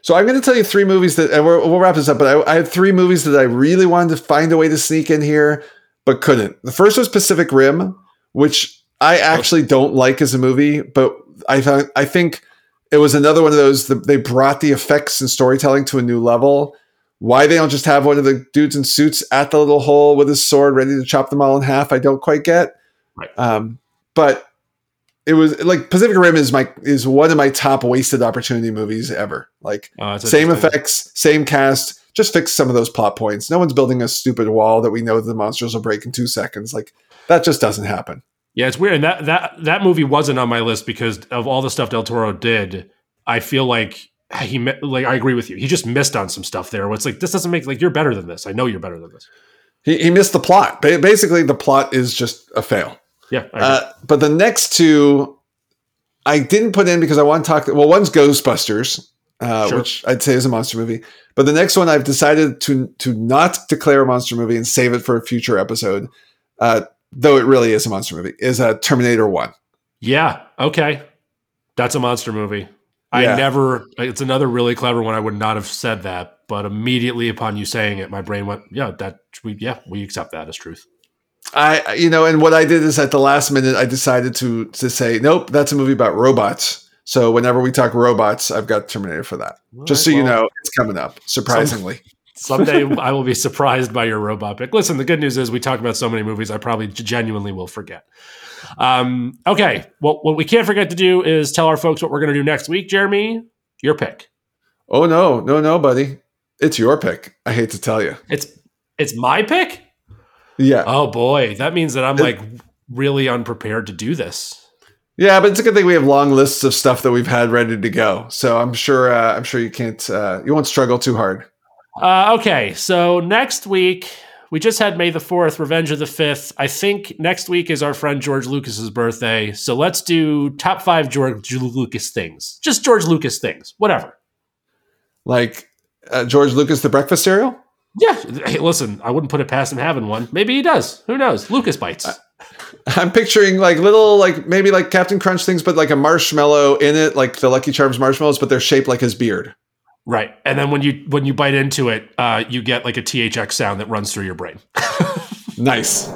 So I'm going to tell you three movies that, and we're, we'll wrap this up, but I, I three movies that I really wanted to find a way to sneak in here, but couldn't. The first was Pacific Rim, which I actually don't like as a movie, but I thought, I think it was another one of those, that they brought the effects and storytelling to a new level. Why they don't just have one of the dudes in suits at the little hole with his sword ready to chop them all in half, I don't quite get. Right. Um, but it was like Pacific Rim is my is one of my top wasted opportunity movies ever. Like that's same effects, same cast, just fix some of those plot points. No one's building a stupid wall that we know the monsters will break in two seconds. Like that just doesn't happen. Yeah, it's weird. And that that that movie wasn't on my list because of all the stuff Del Toro did. I feel like [SIGHS] he like I agree with you. He just missed on some stuff there. It's like this doesn't make like you're better than this. I know you're better than this. He, he missed the plot. Ba- Basically, the plot is just a fail. Yeah. Uh, but the next two, I didn't put in because I want to talk. Well, one's Ghostbusters, uh, Sure. which I'd say is a monster movie. But the next one, I've decided to to not declare a monster movie and save it for a future episode. Uh, though it really is a monster movie, is uh, Terminator One. yeah. Okay, that's a monster movie. Yeah. I never. It's another really clever one. I would not have said that, but immediately upon you saying it, my brain went, "Yeah, that we yeah we accept that as truth." I, you know, and what I did is at the last minute, I decided to to say, nope, that's a movie about robots. So whenever we talk robots, I've got Terminator for that. Just so All right, you know, it's coming up. Surprisingly, Someday [LAUGHS] I will be surprised by your robot pick. Listen, the good news is we talk about so many movies, I probably genuinely will forget. Um, okay, well, what we can't forget to do is tell our folks what we're going to do next week. Jeremy, your pick. oh no, no, no, buddy, it's your pick. I hate to tell you. It's it's my pick. Yeah, Oh boy, that means that I'm like really unprepared to do this. yeah, but it's a good thing we have long lists of stuff that we've had ready to go. So I'm sure, uh, I'm sure you can't, uh, you won't struggle too hard. Uh, okay, so next week we just had May the Fourth, Revenge of the Fifth. I think next week is our friend George Lucas's birthday, so let's do top five George Lucas things. Just George Lucas things, whatever. Like uh, George Lucas, the breakfast cereal. Yeah, hey, listen, I wouldn't put it past him having one. Maybe he does. Who knows? Lucas bites. I'm picturing like little, like maybe like Captain Crunch things, but like a marshmallow in it, like the Lucky Charms marshmallows, but they're shaped like his beard. Right, and then when you when you bite into it, uh, you get like a THX sound that runs through your brain. Nice.